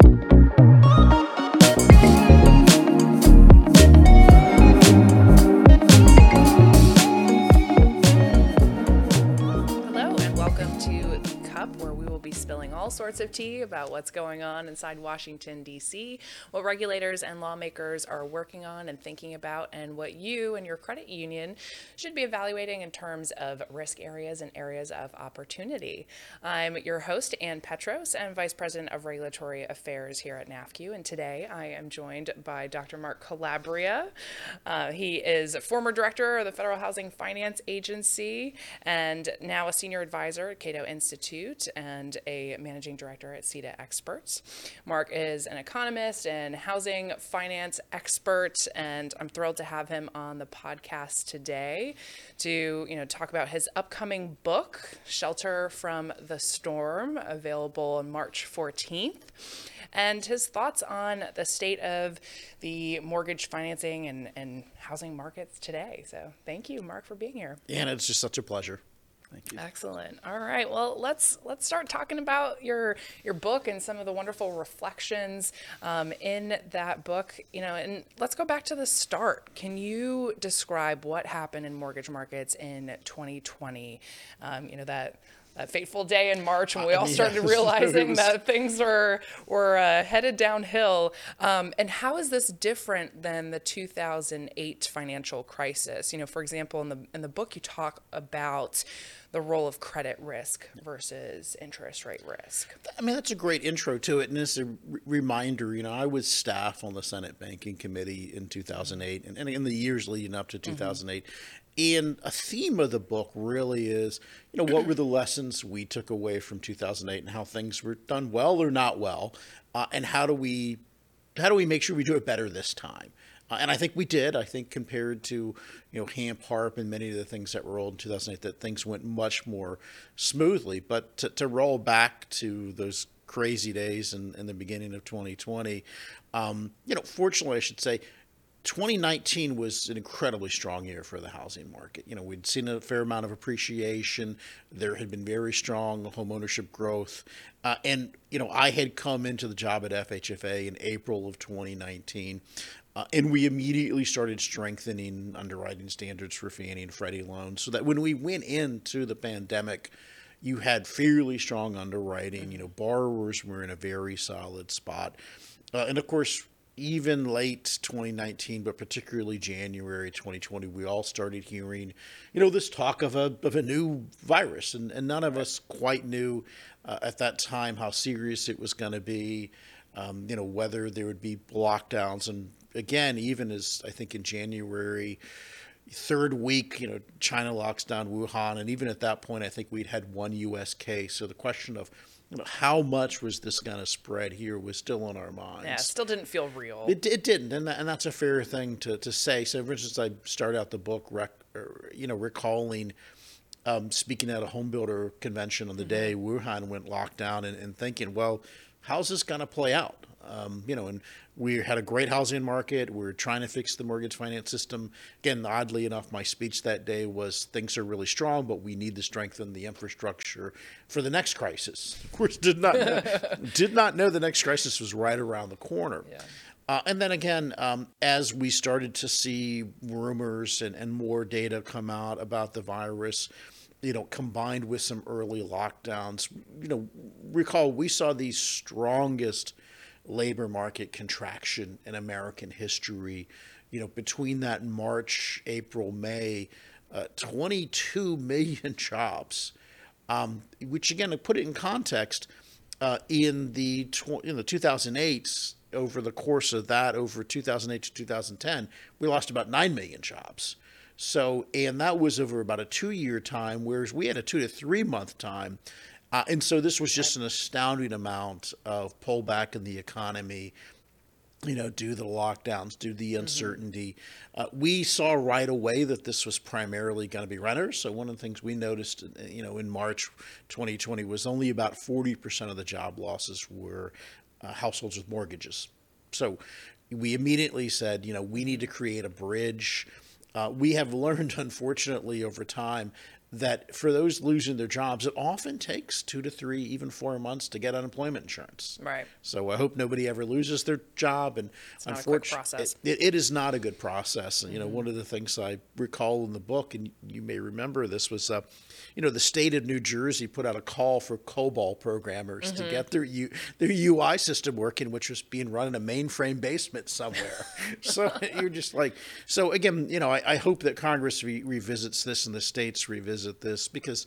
sorts about what's going on inside Washington, D.C., what regulators and lawmakers are working on and thinking about, and what you and your credit union should be evaluating in terms of risk areas and areas of opportunity. I'm your host, Ann Petros, and Vice President of Regulatory Affairs here at NAFCU. And today I am joined by Dr. Mark Calabria. Uh, he is former director of the Federal Housing Finance Agency and now a senior advisor at Cato Institute and a managing managing director at SEDA Experts. Mark is an economist and housing finance expert, and I'm thrilled to have him on the podcast today to you know talk about his upcoming book, Shelter from the Storm, available on March 14th and his thoughts on the state of the mortgage financing and, and housing markets today. So, thank you, Mark, for being here. And it's just such a pleasure. Thank you. Excellent. All right. Well, let's let's start talking about your your book and some of the wonderful reflections um, in that book. You know, and let's go back to the start. Can you describe what happened in mortgage markets in 2020? Um, you know that that fateful day in March when we all started realizing that things were were uh, headed downhill. Um, and how is this different than the 2008 financial crisis? You know, for example, in the in the book you talk about the role of credit risk versus interest rate risk. I mean, that's a great intro to it. And it's a reminder, you know, I was staff on the Senate Banking Committee in 2008 and, and in the years leading up to 2008. Mm-hmm. And a theme of the book really is, you know, what were the lessons we took away from 2008 and how things were done well or not well, uh, and how do we how do we make sure we do it better this time? Uh, and I think we did. I think compared to you know HAMP, HARP, and many of the things that were rolled in 2008, that things went much more smoothly. But to, to roll back to those crazy days in, in the beginning of 2020, um, you know, fortunately, I should say. 2019 was an incredibly strong year for the housing market. You know, we'd seen a fair amount of appreciation. There had been very strong homeownership growth. Uh, and, you know, I had come into the job at FHFA in April of 2019. Uh, and we immediately started strengthening underwriting standards for Fannie and Freddie loans so that when we went into the pandemic, you had fairly strong underwriting. You know, borrowers were in a very solid spot. Uh, and of course, even late 2019, but particularly January 2020, we all started hearing, you know, this talk of a of a new virus, and, and none of us quite knew uh, at that time how serious it was going to be. Um, you know, whether there would be lockdowns and again, even as I think in January, third week, you know, China locks down Wuhan, and even at that point, I think we'd had one U.S. case. So the question of you know, how much was this going to spread here was still on our minds. Yeah, it still didn't feel real. It, it didn't, and, that, and that's a fair thing to, to say. So, for instance, I start out the book, rec, you know, recalling um, speaking at a home builder convention on the mm-hmm. day Wuhan went lockdown and, and thinking, well, how's this going to play out? Um, you know, and we had a great housing market. We are trying to fix the mortgage finance system. Again, oddly enough, my speech that day was things are really strong, but we need to strengthen the infrastructure for the next crisis. Of course, did not know, did not know the next crisis was right around the corner. Yeah. Uh, and then again, um, as we started to see rumors and, and more data come out about the virus, you know, combined with some early lockdowns, you know, recall we saw the strongest labor market contraction in American history. You know, between that March, April, May, uh, 22 million jobs, um, which again, to put it in context, uh, in the tw- in the 2008 over the course of that over 2008 to 2010, we lost about 9 million jobs. So, and that was over about a two year time, whereas we had a two to three month time. Uh, and so this was just an astounding amount of pullback in the economy, you know, due to the lockdowns, due to the mm-hmm. uncertainty. Mm-hmm. Uh, we saw right away that this was primarily going to be renters. So one of the things we noticed, uh, you know, in March 2020 was only about 40% of the job losses were uh, households with mortgages. So we immediately said, you know, we need to create a bridge. Uh, we have learned, unfortunately, over time that for those losing their jobs, it often takes two to three, even four months to get unemployment insurance. Right. So I hope nobody ever loses their job. And not a quick unfortunately, it, it is not a good process. And, you know, one of the things I recall in the book, and you may remember this, was, uh, you know, the state of New Jersey put out a call for COBOL programmers to mm-hmm. get their U, their UI system working, which was being run in a mainframe basement somewhere. so you're just like, so again, you know, I, I hope that Congress re- revisits this and the states revisit this because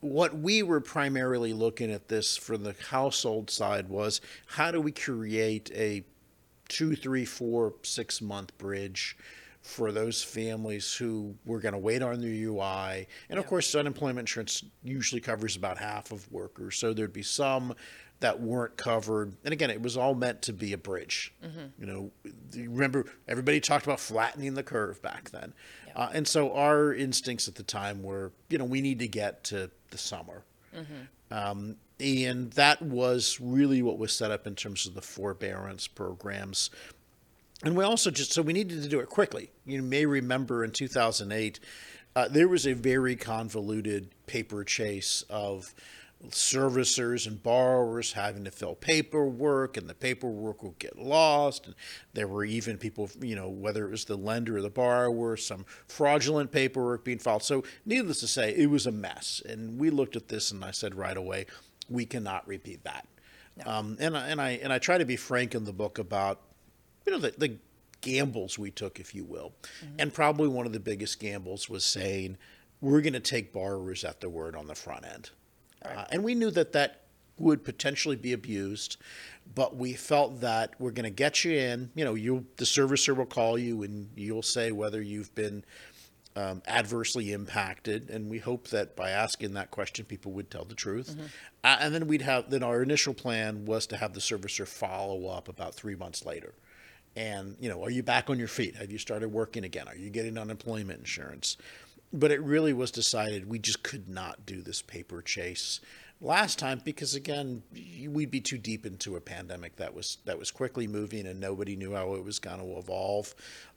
what we were primarily looking at this from the household side was how do we create a two, three, four, six month bridge for those families who were going to wait on the UI. And of course, unemployment insurance usually covers about half of workers. So there'd be some that weren't covered. And again, it was all meant to be a bridge. You know, remember everybody talked about flattening the curve back then. Uh, and so our instincts at the time were, you know, we need to get to the summer. Um, and that was really what was set up in terms of the forbearance programs. And we also just, so we needed to do it quickly. You may remember in 2008, uh, there was a very convoluted paper chase of servicers and borrowers having to fill paperwork and the paperwork would get lost and there were even people you know whether it was the lender or the borrower some fraudulent paperwork being filed. So needless to say it was a mess. And we looked at this and i said right away we cannot repeat that. Um, and, I, and i and i try to be frank in the book about you know the, the gambles we took if you will and probably one of the biggest gambles was saying we're going to take borrowers at their word on the front end uh, and we knew that that would potentially be abused, but we felt that we're going to get you in. You know, you the servicer will call you and you'll say whether you've been um, adversely impacted, and we hope that by asking that question, people would tell the truth. Uh, and then we'd have then our initial plan was to have the servicer follow up about three months later. And you know, are you back on your feet? Have you started working again? Are you getting unemployment insurance? but it really was decided we just could not do this paper chase last time because again we'd be too deep into a pandemic that was that was quickly moving and nobody knew how it was going to evolve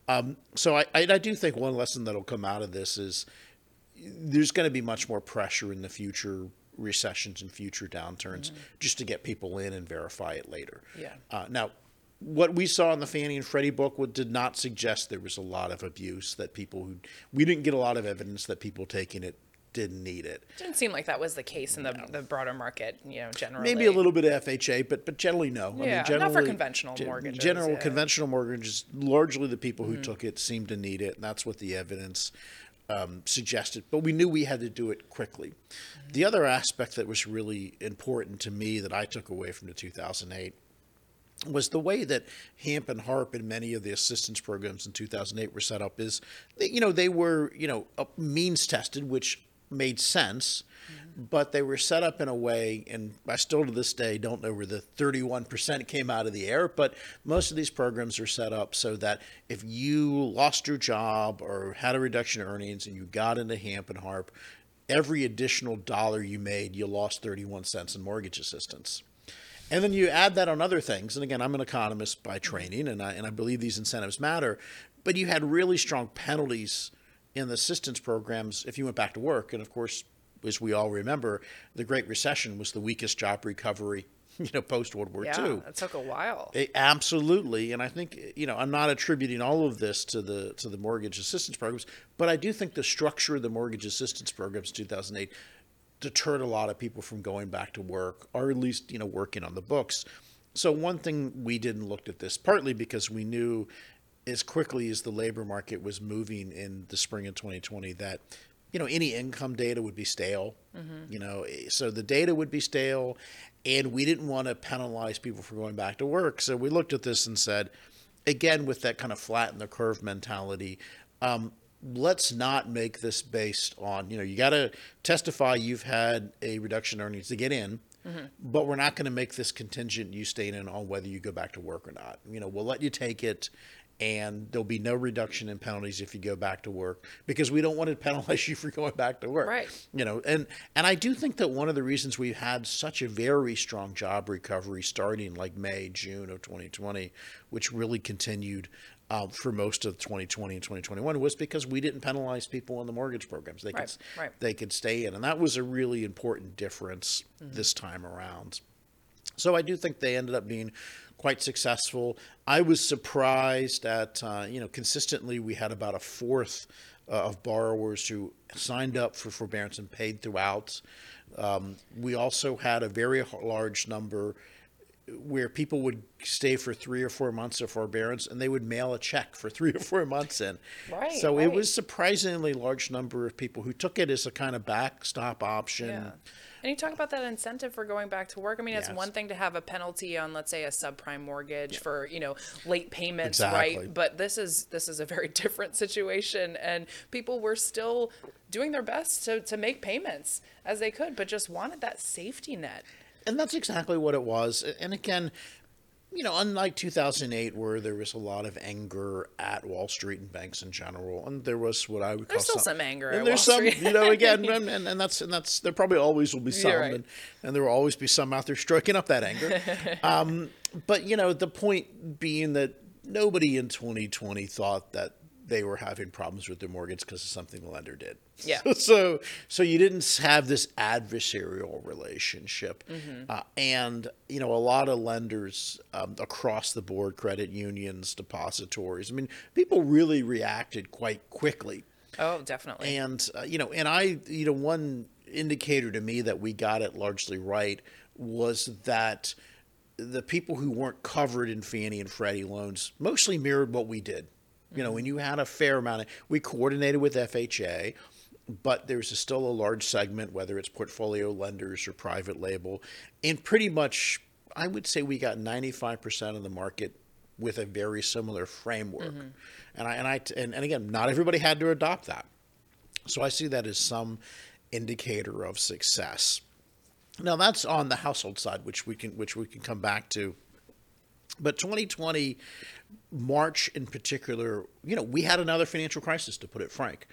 um, so I, I, do think one lesson that'll come out of this is there's going to be much more pressure in the future recessions and future downturns just to get people in and verify it later Yeah. uh, now what we saw in the Fannie and Freddie book would, did not suggest there was a lot of abuse that people who we didn't get a lot of evidence that people taking it didn't need it. Didn't seem like that was the case in the, the broader market, you know, generally. Maybe a little bit of FHA, but but generally no. Yeah, not for conventional mortgages, General yeah. Mm-hmm. conventional mortgages, largely the people who took it seemed to need it, and that's what the evidence um, suggested. But we knew we had to do it quickly. Mm-hmm. The other aspect that was really important to me that I took away from the 2008 was the way that HAMP and HARP and many of the assistance programs in 2008 were set up is, they, you know, they were, you know, uh, means tested, which made sense, mm-hmm. but they were set up in a way, and I still to this day don't know where the 31% came out of the air, but most of these programs are set up so that if you lost your job or had a reduction in earnings and you got into HAMP and HARP, every additional dollar you made, you lost 31 cents in mortgage assistance. And then you add that on other things. And again, I'm an economist by training, and I, and I believe these incentives matter. But you had really strong penalties in the assistance programs if you went back to work. And of course, as we all remember, the Great Recession was the weakest job recovery, you know, post World War yeah, II. it took a while. Eh, Absolutely, and I think you know I'm not attributing all of this to the to the mortgage assistance programs, but I do think the structure of the mortgage assistance programs in 2008 deterred a lot of people from going back to work, or at least you know working on the books. So one thing we didn't look at this partly because we knew as quickly as the labor market was moving in the spring of 2020 that you know any income data would be stale. You know eh, so the data would be stale and we didn't want to penalize people for going back to work. So we looked at this and said again with that kind of flatten the curve mentality um, let's not make this based on you know you got to testify you've had a reduction in earnings to get in mm-hmm. but we're not going to make this contingent you staying in on whether you go back to work or not. You know we'll let you take it and there'll be no reduction in penalties if you go back to work because we don't want to penalize you for going back to work. Right. you know and and i do think that one of the reasons we've had such a very strong job recovery starting like may june of 2020 which really continued um, for most of 2020 and 2021 was because we didn't penalize people in the mortgage programs. They Right, could right. they could stay in, and that was a really important difference this time around. So I do think they ended up being quite successful. I was surprised at uh, you know consistently we had about a fourth uh, of borrowers who signed up for forbearance and paid throughout. Um, we also had a very large number where people would stay for three or four months of forbearance and they would mail a check for three or four months in. Right, so it was surprisingly large number of people who took it as a kind of backstop option. Yeah. And you talk about that incentive for going back to work. I mean, it's Yes. one thing to have a penalty on, let's say, a subprime mortgage for you know late payments, Exactly. right? But this is this is a very different situation, and people were still doing their best to to make payments as they could, but just wanted that safety net. And that's exactly what it was. And again, you know, unlike 2008, where there was a lot of anger at Wall Street and banks in general, and there was what I would call There's still some anger And at there's Wall some, Street. you know, again, and, and, and that's and that's there probably always will be some, right. and, and there will always be some out there stroking up that anger. um, but you know, the point being that nobody in 2020 thought that they were having problems with their mortgage because of something the lender did. Yeah. so so you didn't have this adversarial relationship, Mm-hmm. uh, and you know a lot of lenders um, across the board, credit unions, depositories. I mean, people really reacted quite quickly. Oh, definitely. And uh, you know, and I, you know, one indicator to me that we got it largely right was that the people who weren't covered in Fannie and Freddie loans mostly mirrored what we did. You know, when you had a fair amount of, we coordinated with FHA, but there's still a large segment, whether it's portfolio lenders or private label, and pretty much, I would say we got 95% of the market with a very similar framework. Mm-hmm. And I and I and, and again, not everybody had to adopt that. So I see that as some indicator of success. Now that's on the household side, which we can which we can come back to. But 2020 March in particular, you know, we had another financial crisis to put it frank.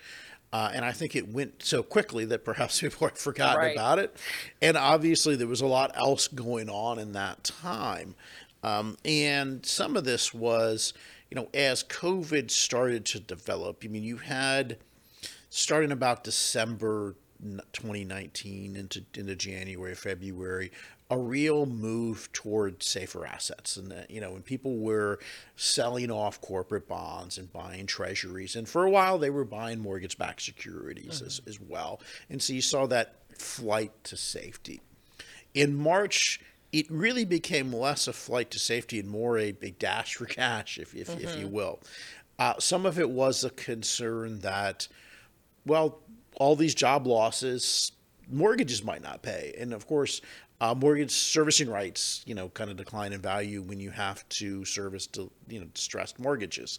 Uh, and I think it went so quickly that perhaps people had forgotten Right. about it. And obviously, there was a lot else going on in that time. Um, and some of this was, you know, as COVID started to develop, I mean, you had starting about December 2019 into into January, February, a real move toward safer assets, and that, you know, when people were selling off corporate bonds and buying treasuries, and for a while they were buying mortgage-backed securities as, as well, and so you saw that flight to safety. In March, it really became less a flight to safety and more a, a dash for cash, if, if, if you will. Uh, some of it was a concern that, well, all these job losses, mortgages might not pay. And of course, uh, mortgage servicing rights, you know, kind of decline in value when you have to service, to, you know, distressed mortgages.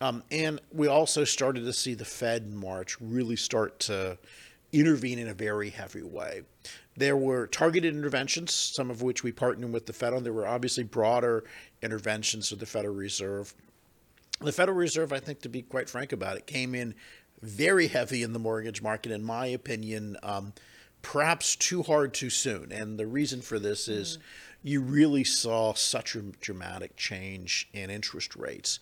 Um, and we also started to see the Fed in March really start to intervene in a very heavy way. There were targeted interventions, some of which we partnered with the Fed on. There were obviously broader interventions of the Federal Reserve. The Federal Reserve, I think, to be quite frank about it, came in very heavy in the mortgage market, in my opinion, um, perhaps too hard too soon. And the reason for this is mm. you really saw such a dramatic change in interest rates.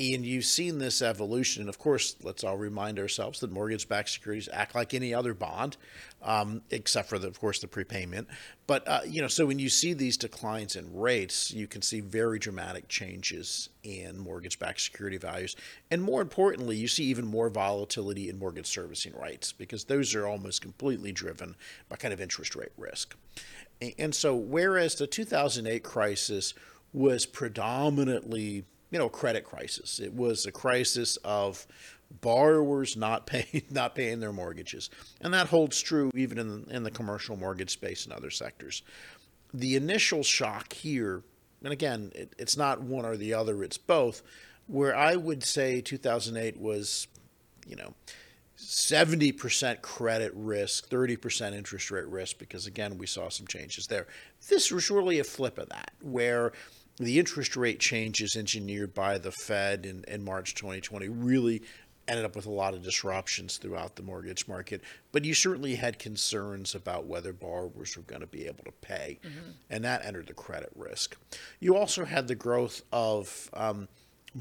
And you've seen this evolution. And of course, let's all remind ourselves that mortgage backed securities act like any other bond, um, except for, the, of course, the prepayment. But, uh, you know, so when you see these declines in rates, you can see very dramatic changes in mortgage backed security values. And more importantly, you see even more volatility in mortgage servicing rights because those are almost completely driven by kind of interest rate risk. And so, whereas the 2008 crisis was predominantly, you know, credit crisis, it was a crisis of borrowers not paying not paying their mortgages, and that holds true even in in the commercial mortgage space and other sectors. The initial shock here, and again, it, it's not one or the other; it's both. Where I would say 2008 was, you know, 70% credit risk, 30% interest rate risk, because again, we saw some changes there. This was really a flip of that, where the interest rate changes engineered by the Fed in, in March 2020 really ended up with a lot of disruptions throughout the mortgage market. But you certainly had concerns about whether borrowers were going to be able to pay, and that entered the credit risk. You also had the growth of um,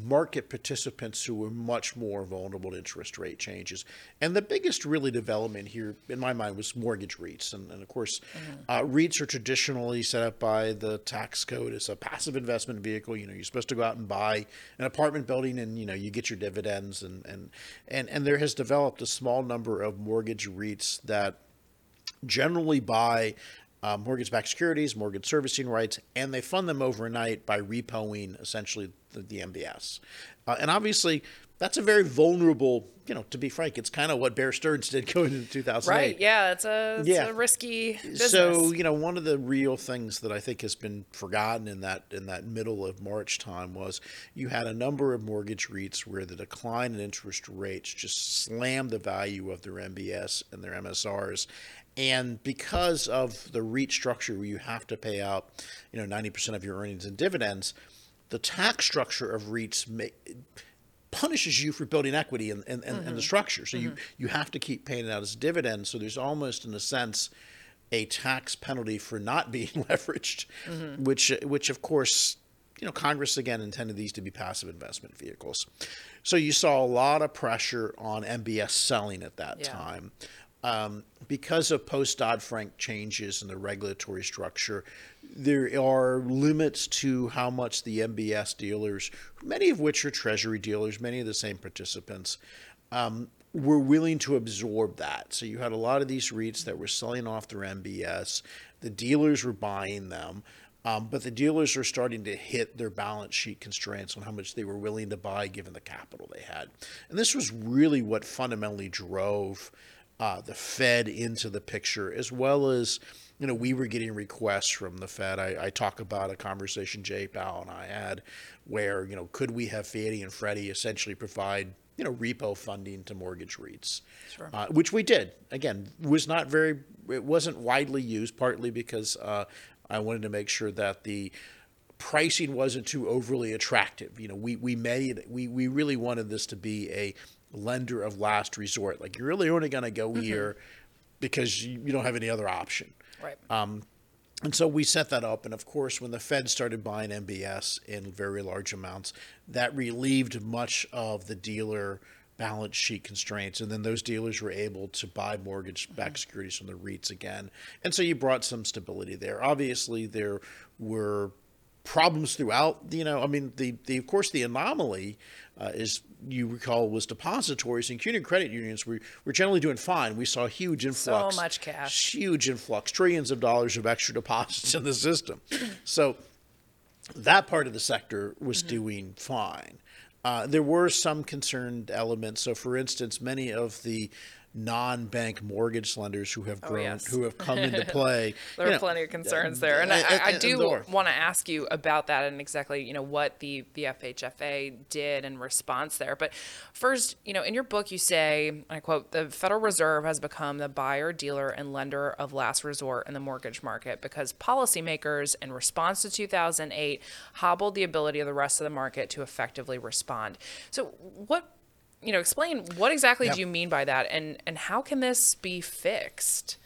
market participants who were much more vulnerable to interest rate changes. And the biggest really development here, in my mind, was mortgage REITs. And, and of course, uh, REITs are traditionally set up by the tax code as a passive investment vehicle. You know, you're supposed to go out and buy an apartment building, and you know you get your dividends. And and and and there has developed a small number of mortgage REITs that generally buy uh, mortgage-backed securities, mortgage servicing rights, and they fund them overnight by repoing essentially the, the MBS. Uh, and obviously, that's a very vulnerable. You know, to be frank, it's kind of what Bear Stearns did going into 2008. Right. Yeah. It's a, it's Yeah. a risky business. So you know, one of the real things that I think has been forgotten in that in that middle of March time was you had a number of mortgage REITs where the decline in interest rates just slammed the value of their MBS and their MSRs, and because of the REIT structure where you have to pay out, you know, ninety percent of your earnings in dividends, the tax structure of REITs ma- punishes you for building equity in, in, in, in the mm-hmm. structure. So you, mm-hmm. you have to keep paying it out as dividends. So there's almost, in a sense, a tax penalty for not being leveraged, mm-hmm. which which of course, you know, Congress again intended these to be passive investment vehicles. So you saw a lot of pressure on MBS selling at that Yeah. time. Um, because of post Dodd Frank changes in the regulatory structure, there are limits to how much the MBS dealers, many of which are Treasury dealers, many of the same participants, um, were willing to absorb that. So you had a lot of these REITs that were selling off their MBS. The dealers were buying them. Um, but the dealers are starting to hit their balance sheet constraints on how much they were willing to buy given the capital they had. And this was really what fundamentally drove uh, the Fed into the picture, as well as, you know, we were getting requests from the Fed. I, I talk about a conversation Jay Powell and I had where, you know, could we have Fannie and Freddie essentially provide, you know, repo funding to mortgage REITs? Sure. Uh, which we did. Again, was not very, it wasn't widely used, partly because uh, I wanted to make sure that the pricing wasn't too overly attractive. You know, we, we made, we, we really wanted this to be a lender of last resort. Like you're really only going to go mm-hmm. here because you, you don't have any other option. right. Um, and so we set that up. And of course, when the Fed started buying MBS in very large amounts, that relieved much of the dealer balance sheet constraints. And then those dealers were able to buy mortgage backed mm-hmm. securities from the REITs again. And so you brought some stability there. Obviously, there were problems throughout. You know, I mean, the, the of course the anomaly uh, is you recall was depositories and community credit unions were, were generally doing fine. We saw huge influx, so much cash. huge influx, trillions of dollars of extra deposits in the system. So that part of the sector was Mm-hmm. doing fine. Uh, there were some concerned elements. So, for instance, many of the non-bank mortgage lenders who have oh, grown, Oh, yes. who have come into play. There you are know, plenty of concerns there, and and- I, I and- do and there are. want to ask you about that and exactly you know what the the FHFA did in response there. But first, you know, in your book you say, I quote, "The Federal Reserve has become the buyer, dealer, and lender of last resort in the mortgage market because policymakers, in response to 2008, hobbled the ability of the rest of the market to effectively respond." So, what you know, explain what exactly Yep. do you mean by that, and and how can this be fixed?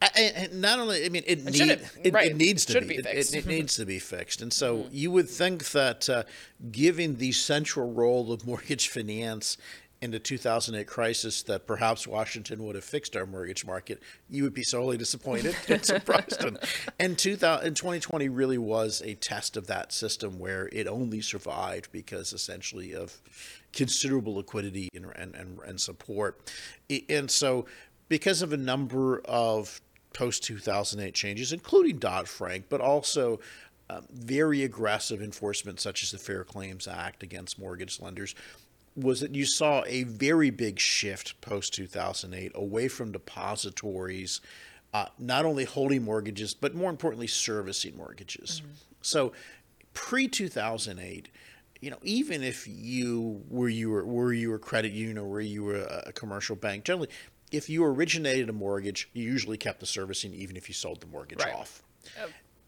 I- I- and not only, I mean, it, need, it- it, right, it needs to be. be It- fixed. It, needs to be fixed. And so you would think that uh, given the central role of mortgage finance in the 2008 crisis, that perhaps Washington would have fixed our mortgage market. You would be sorely disappointed and surprised. and, and 2000, and 2020 really was a test of that system where it only survived because essentially of considerable liquidity and, and, and, and support. And so because of a number of post 2008 changes, including Dodd Frank, but also um, very aggressive enforcement, such as the False Claims Act against mortgage lenders, was that you saw a very big shift post 2008 away from depositories, uh, not only holding mortgages, but more importantly, servicing mortgages. So pre 2008, you know, even if you were you were were you a credit union or were you were a, a commercial bank, generally, if you originated a mortgage, you usually kept the servicing even if you sold the mortgage Right. off.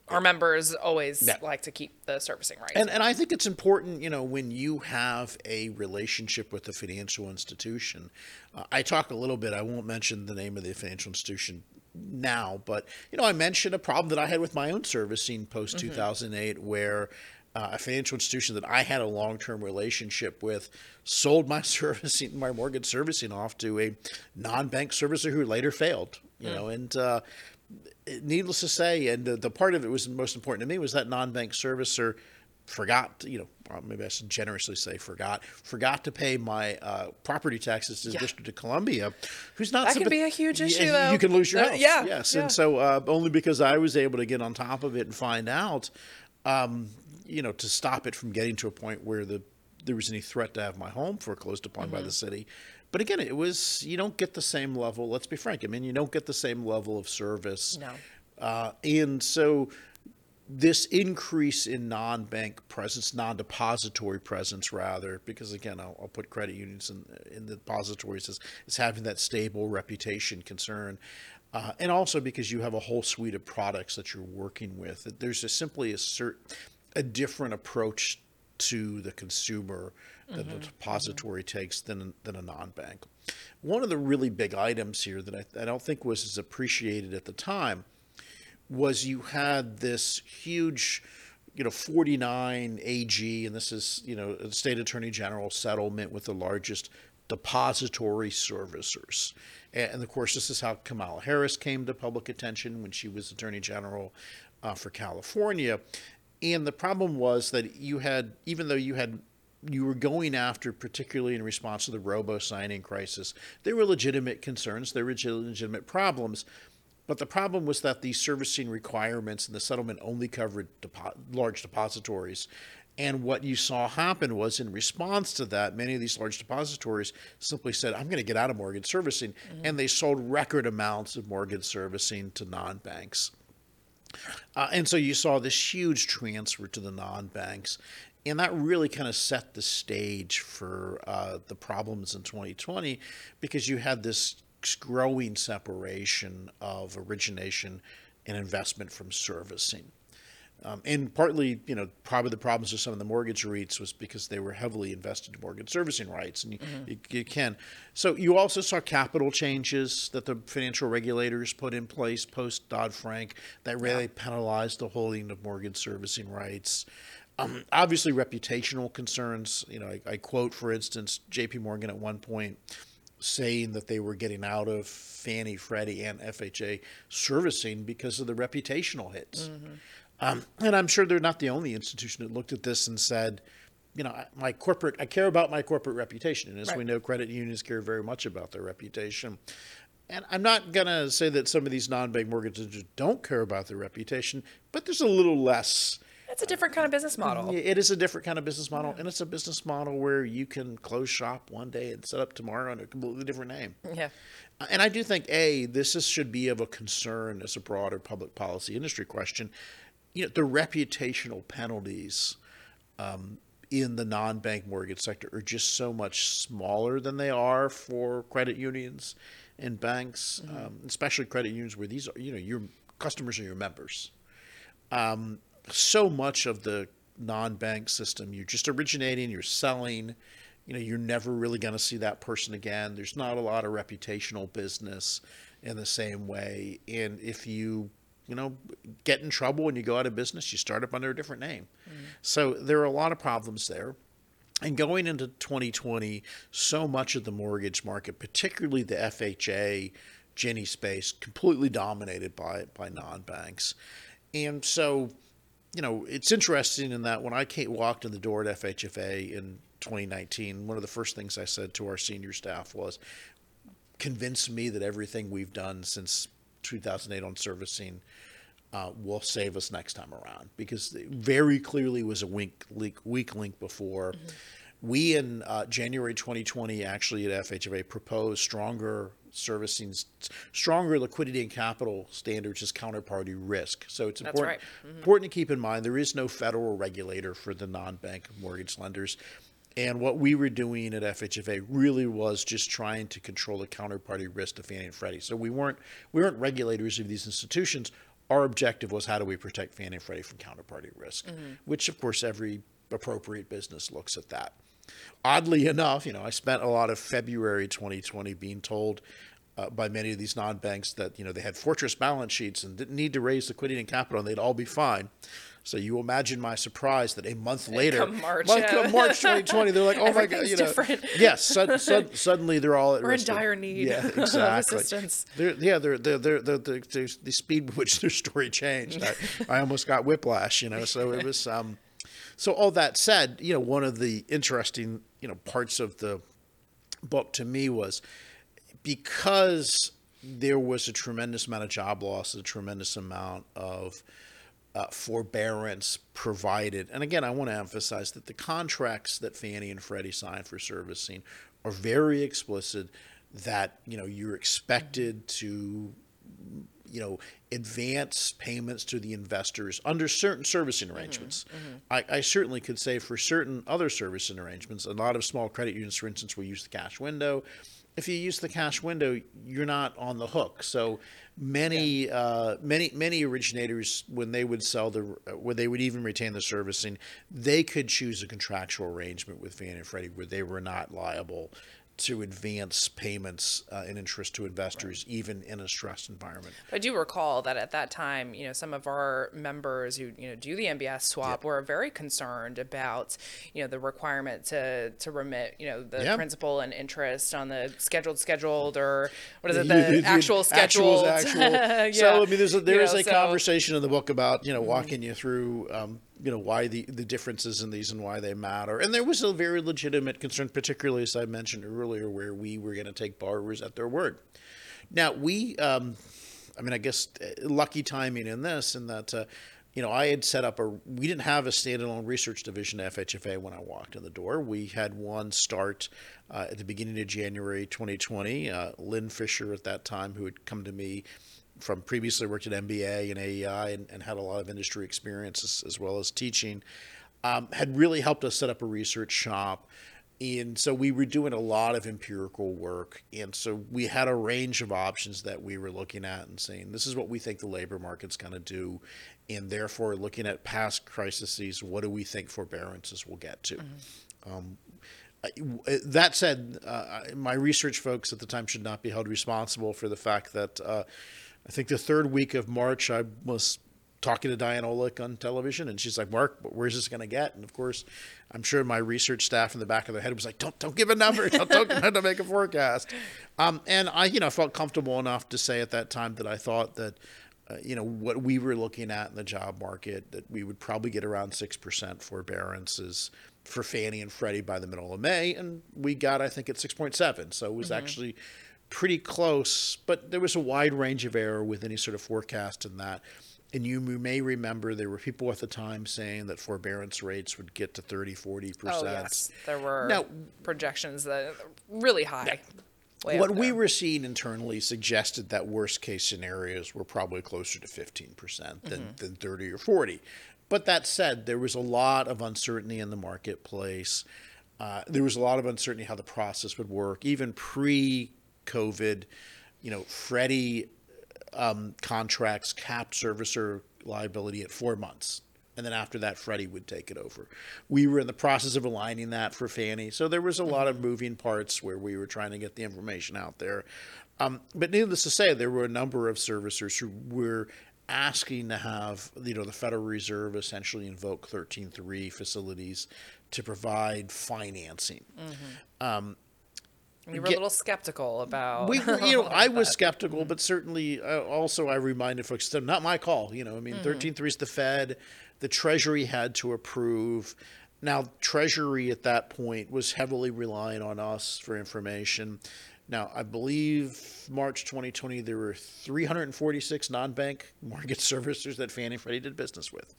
Our members always Yeah. like to keep the servicing right. And, and I think it's important, you know, when you have a relationship with a financial institution. Uh, I talk a little bit, I won't mention the name of the financial institution now, but, you know, I mentioned a problem that I had with my own servicing post 2008 where uh, a financial institution that I had a long term relationship with sold my servicing, my mortgage servicing off to a non bank servicer who later failed. You mm. know, and uh, needless to say, and the, the part of it was most important to me was that non bank servicer forgot, you know, maybe I should generously say forgot, forgot to pay my uh, property taxes to the yeah. District of Columbia, who's not. That can be a huge issue, though. You can lose your uh, house. yeah. Yes, yeah. and so uh, only because I was able to get on top of it and find out, um, you know, to stop it from getting to a point where the there was any threat to have my home foreclosed upon mm-hmm. by the city. But again, it was you don't get the same level. Let's be frank. I mean, you don't get the same level of service. No. Uh, and so this increase in non-bank presence, non-depository presence, rather, because again, I'll, I'll put credit unions in, in the depositories as, as having that stable reputation concern, uh, and also because you have a whole suite of products that you're working with. There's a, simply a cert, a different approach to the consumer that mm-hmm. a depository mm-hmm. takes than than a non-bank. One of the really big items here that I, I don't think was as appreciated at the time was you had this huge you know 49 AG and this is you know a state attorney general settlement with the largest depository servicers and of course this is how Kamala Harris came to public attention when she was attorney general uh, for California and the problem was that you had even though you had you were going after, particularly in response to the robo signing crisis, there were legitimate concerns, there were legitimate problems, but the problem was that the servicing requirements and the settlement only covered depo- large depositories. And what you saw happen was, in response to that, many of these large depositories simply said, I'm going to get out of mortgage servicing. Mm-hmm. And they sold record amounts of mortgage servicing to non banks. Uh, and so you saw this huge transfer to the non banks. And that really kind of set the stage for uh, the problems in 2020 because you had this growing separation of origination and investment from servicing. Um, and partly, you know, probably the problems with some of the mortgage REITs was because they were heavily invested in mortgage servicing rights, and you, mm-hmm. you, you, can. So you also saw capital changes that the financial regulators put in place post Dodd Frank that really yeah. penalized the holding of mortgage servicing rights. Um, obviously, reputational concerns. You know, I, I quote, for instance, J.P. Morgan at one point saying that they were getting out of Fannie, Freddie, and FHA servicing because of the reputational hits. Mm-hmm. Um, and I'm sure they're not the only institution that looked at this and said, you know, my corporate, I care about my corporate reputation. And as right. we know, credit unions care very much about their reputation. And I'm not going to say that some of these non bank mortgages don't care about their reputation, but there's a little less it's a different kind of business model. It is a different kind of business model, yeah. and it's a business model where you can close shop one day and set up tomorrow under a completely different name. Yeah. Uh, and I do think a this is, should be of a concern as a broader public policy industry question. You know, the reputational penalties um, in the non-bank mortgage sector are just so much smaller than they are for credit unions and banks, mm-hmm. um, especially credit unions where these are you know your customers are your members. Um, so much of the non-bank system you're just originating you're selling you know you're never really going to see that person again there's not a lot of reputational business in the same way and if you you know get in trouble when you go out of business you start up under a different name. Mm-hmm. so there are a lot of problems there. And going into 2020 so much of the mortgage market particularly the fha Ginnie space completely dominated by by non-banks. And so you know, it's interesting in that when I came, walked in the door at FHFA in 2019, one of the first things I said to our senior staff was, convince me that everything we've done since 2008 on servicing uh, will save us next time around because it very clearly was a weak link, weak link before. Mm-hmm. We in uh, January 2020 actually at FHFA proposed stronger servicing stronger liquidity and capital standards as counterparty risk. So it's important right. mm-hmm. important to keep in mind there is no federal regulator for the non-bank mortgage lenders. And what we were doing at FHFA really was just trying to control the counterparty risk to Fannie and Freddie. So we weren't we weren't regulators of these institutions. Our objective was how do we protect Fannie and Freddie from counterparty risk, mm-hmm. which of course every appropriate business looks at that. Oddly enough, you know, I spent a lot of February 2020 being told uh, by many of these non-banks that you know they had fortress balance sheets and didn't need to raise liquidity and capital and they'd all be fine. So you imagine my surprise that a month later, March, month, yeah. March 2020, they're like, "Oh my god!" You know, different. yes. sud- sud- suddenly they're all at We're in risk. of- dire need Yeah, of exactly. assistance. They're, yeah, they're, they're, they're, they're, the speed with which their story changed. I, I almost got whiplash, you know. So it was. Um, so all that said, you know, one of the interesting, you know, parts of the book to me was because there was a tremendous amount of job loss, a tremendous amount of uh, forbearance provided. And again, I want to emphasize that the contracts that Fannie and Freddie signed for servicing are very explicit that, you know, you're expected to you know, advance payments to the investors under certain servicing arrangements. I, I certainly could say for certain other servicing arrangements, a lot of small credit unions, for instance, will use the cash window. If you use the cash window, you're not on the hook. So many, uh, many, many originators, when they would sell the, where they would even retain the servicing, they could choose a contractual arrangement with Fannie and Freddie where they were not liable to advance payments uh, and interest to investors, even in a stressed environment. I do recall that at that time, you know, some of our members who you know do the MBS swap were very concerned about, you know, the requirement to to remit, you know, the principal and interest on the scheduled scheduled or what is it, the you- actual scheduled. actual. Yeah. So I mean, there's a, there You is know, a so- Mm-hmm. conversation in the book about you know walking you through um, you know why the the differences in these and why they matter. And there was a very legitimate concern, particularly as I mentioned earlier, where we were going to take borrowers at their word. Now we, um, I mean, I guess uh, lucky timing in this, in that. Uh, you know, I had set up a. We didn't have a standalone research division at FHFA when I walked in the door. We had one start uh, at the beginning of January 2020. Uh, Lynn Fisher at that time, who had come to me from previously worked at MBA and AEI and, and had a lot of industry experience as, as well as teaching, um, had really helped us set up a research shop. And so we were doing a lot of empirical work. And so we had a range of options that we were looking at and saying, this is what we think the labor market's going to do. And therefore, looking at past crises, what do we think forbearances will get to? Um, that said, uh, my research folks at the time should not be held responsible for the fact that uh, I think the third week of March, I was talking to Diana Olick on television, and she's like, "Mark, where's this going to get?" And of course, I'm sure my research staff in the back of their head was like, "Don't don't give a number, don't don't, don't make a forecast." Um, and I, you know, felt comfortable enough to say at that time that I thought that. Uh, you know what we were looking at in the job market that we would probably get around six percent forbearances for Fannie and Freddie by the middle of May, and we got I think at six point seven. So it was actually pretty close, but there was a wide range of error with any sort of forecast in that. And you may remember there were people at the time saying that forbearance rates would get to 30, 40 percent. Oh yes, there were Now- projections that really high. up What we were seeing internally suggested that worst case scenarios were probably closer to 15% than, Mm-hmm. than 30 or 40. But that said, there was a lot of uncertainty in the marketplace. Uh, there was a lot of uncertainty how the process would work. Even pre COVID, you know, Freddie um, contracts capped servicer liability at four months. And then after that, Freddie would take it over. We were in the process of aligning that for Fannie. So there was a lot of moving parts where we were trying to get the information out there. Um, but needless to say, there were a number of servicers who were asking to have, you know, the Federal Reserve essentially invoke 13.3 facilities to provide financing. We were a little skeptical about. we were, you know, I was skeptical, but certainly uh, also I reminded folks that not my call. You know, I mean, thirteen three is the Fed, the Treasury had to approve. Now, Treasury at that point was heavily relying on us for information. Now, I believe March 2020 there were 346 non-bank mortgage servicers that Fannie and Freddie did business with.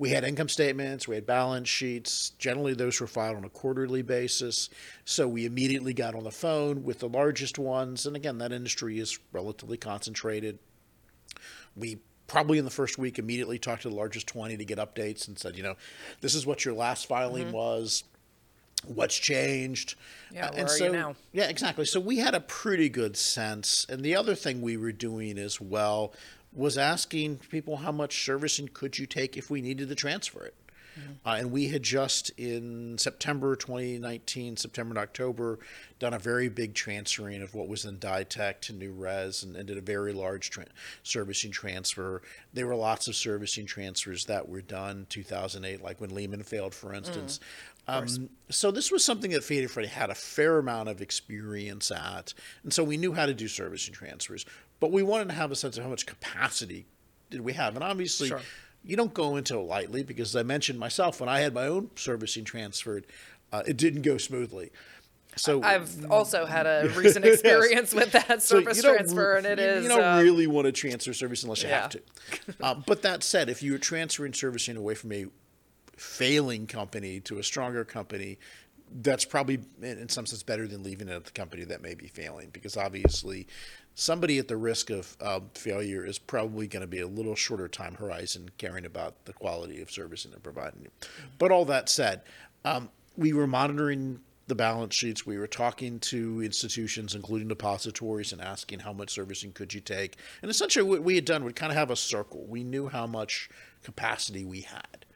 We had income statements, we had balance sheets. Generally, those were filed on a quarterly basis. So we immediately got on the phone with the largest ones. And again, that industry is relatively concentrated. We probably in the first week immediately talked to the largest 20 to get updates and said, you know, this is what your last filing was. What's changed? Yeah, Uh, and so, now? Yeah, exactly. So we had a pretty good sense. And the other thing we were doing as well was asking people how much servicing could you take if we needed to transfer it. Uh, and we had just in September 2019, September and October, done a very big transferring of what was in Ditech to NewRez and, and did a very large tra- servicing transfer. There were lots of servicing transfers that were done 2008, like when Lehman failed, for instance. Um, so this was something that Fannie Freddie had a fair amount of experience at, and so we knew how to do servicing transfers. But we wanted to have a sense of how much capacity did we have, and obviously, Sure. you don't go into it lightly because, as I mentioned myself, when I had my own servicing transferred, uh, it didn't go smoothly. So I've also had a recent experience with that service don't transfer, re- and it you, is you don't um, really want to transfer service unless you have to. Uh, but that said, if you're transferring servicing away from a failing company to a stronger company, that's probably in in some sense better than leaving it at the company that may be failing because obviously somebody at the risk of uh, failure is probably going to be a little shorter time horizon caring about the quality of servicing they're providing you. But all that said, um, we were monitoring the balance sheets. We were talking to institutions, including depositories, and asking how much servicing could you take. And essentially, what we had done, we kind of have a circle. We knew how much capacity we had.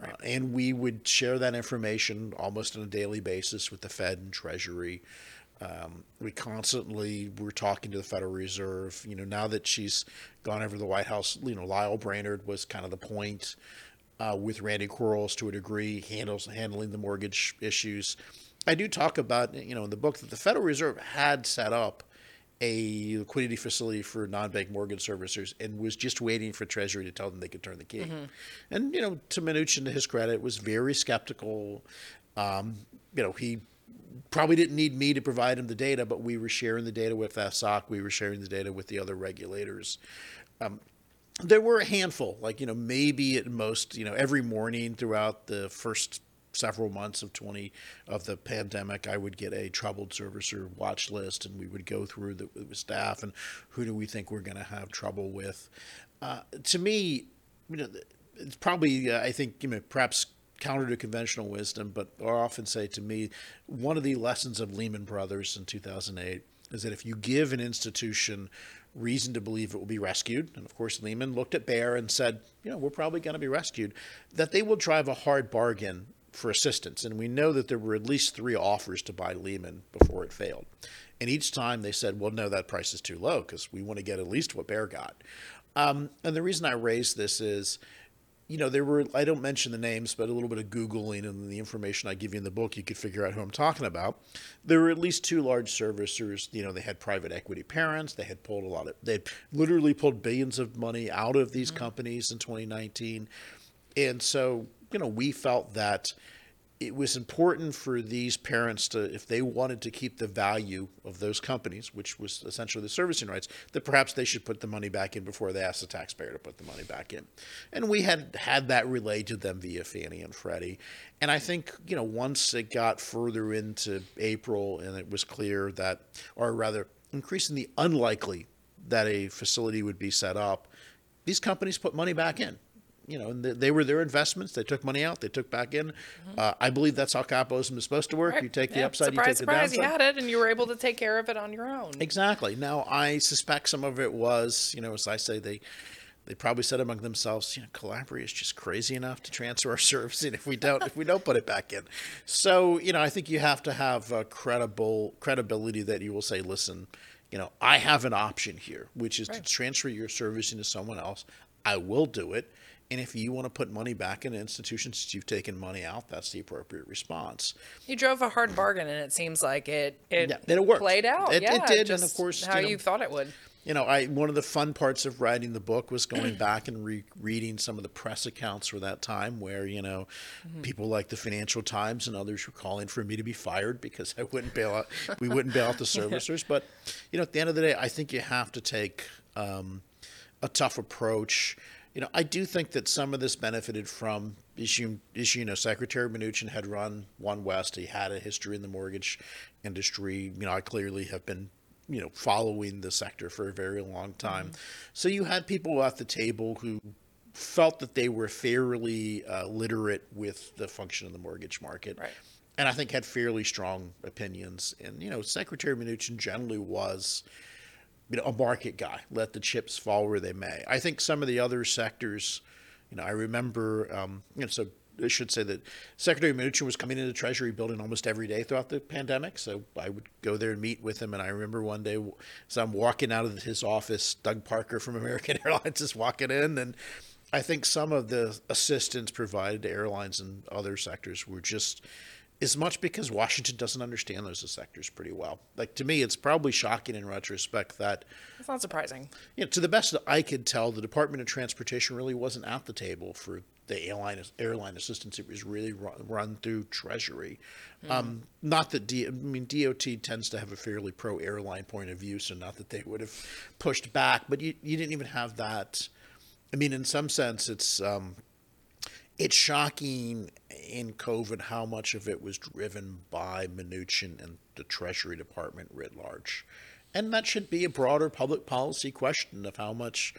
Uh, and we would share that information almost on a daily basis with the Fed and Treasury. Um, we constantly were talking to the Federal Reserve. You know, now that she's gone over to the White House, you know, Lael Brainard was kind of the point uh, with Randy Quarles to a degree, handles handling the mortgage issues. I do talk about, you know, in the book that the Federal Reserve had set up a liquidity facility for non-bank mortgage servicers and was just waiting for Treasury to tell them they could turn the key. And you know, to Mnuchin, to his credit, was very skeptical. Um, you know, he probably didn't need me to provide him the data, but we were sharing the data with FSOC. We were sharing the data with the other regulators. Um, there were a handful, like you know, maybe at most, you know, every morning throughout the first several months of 20 of the pandemic i would get a troubled servicer watch list and we would go through the, the staff and who do we think we're going to have trouble with uh, to me you know it's probably uh, i think you know perhaps counter to conventional wisdom but i often say to me one of the lessons of lehman brothers in 2008 is that if you give an institution reason to believe it will be rescued, and of course Lehman looked at Bear and said, you know, we're probably going to be rescued, that they will drive a hard bargain for assistance. And we know that there were at least three offers to buy Lehman before it failed. And each time they said, well, no, that price is too low because we want to get at least what Bear got. Um, and the reason I raise this is, you know, there were, I don't mention the names, but a little bit of Googling and the information I give you in the book, you could figure out who I'm talking about. There were at least two large servicers. You know, they had private equity parents. They had pulled a lot of, they literally pulled billions of money out of these mm. companies in 2019. And so, you know, we felt that it was important for these parents to, if they wanted to keep the value of those companies, which was essentially the servicing rights, that perhaps they should put the money back in before they asked the taxpayer to put the money back in. And we had had that relayed to them via Fannie and Freddie. And I think, you know, once it got further into April and it was clear that, or rather, increasingly unlikely that a facility would be set up, these companies put money back in you know, and they, they were their investments. They took money out, they took back in. Uh, I believe that's how capitalism is supposed to work. Right. You take the Yeah, upside, surprise, you take surprise, the you had it, and you were able to take care of it on your own. Exactly. Now, I suspect some of it was, you know, as I say, they they probably said among themselves, you know, Calabria is just crazy enough to transfer our servicing if we don't if we don't put it back in. So, you know, I think you have to have a credible credibility that you will say, listen, you know, I have an option here, which is to transfer your servicing to someone else. I will do it. And if you want to put money back in institutions that you've taken money out, that's the appropriate response. You drove a hard bargain, and it seems like it it, Yeah, it worked. played out. It- it did, and of course, how you know- you thought it would. you know, I one of the fun parts of writing the book was going back and re- reading some of the press accounts for that time, where you know, people like the Financial Times and others were calling for me to be fired because I wouldn't bail out, we wouldn't bail out the servicers. But you know, at the end of the day, I think you have to take um, a tough approach. You know, I do think that some of this benefited from issue. Issue, you know, Secretary Mnuchin had run One West. He had a history in the mortgage industry. You know, I clearly have been you know, following the sector for a very long time. So you had people at the table who felt that they were fairly uh, literate with the function of the mortgage market. Right. And I think had fairly strong opinions. And, you know, Secretary Mnuchin generally was, you know, a market guy. Let the chips fall where they may. I think some of the other sectors, you know, I remember, um, you know, so I should say that Secretary Mnuchin was coming into Treasury building almost every day throughout the pandemic. So I would go there and meet with him. And I remember one day, as I'm walking out of his office, Doug Parker from American Airlines is walking in, and I think some of the assistance provided to airlines and other sectors were just as much because Washington doesn't understand those sectors pretty well. Like to me, it's probably shocking in retrospect that It's not surprising. you know, to the best that I could tell, the Department of Transportation really wasn't at the table for the airline airline assistance. It was really run, run through Treasury. Um, not that D, I mean DOT tends to have a fairly pro airline point of view, so not that they would have pushed back, but you you didn't even have that. I mean, in some sense, it's um, it's shocking in COVID how much of it was driven by Mnuchin and the Treasury Department writ large, and that should be a broader public policy question of how much,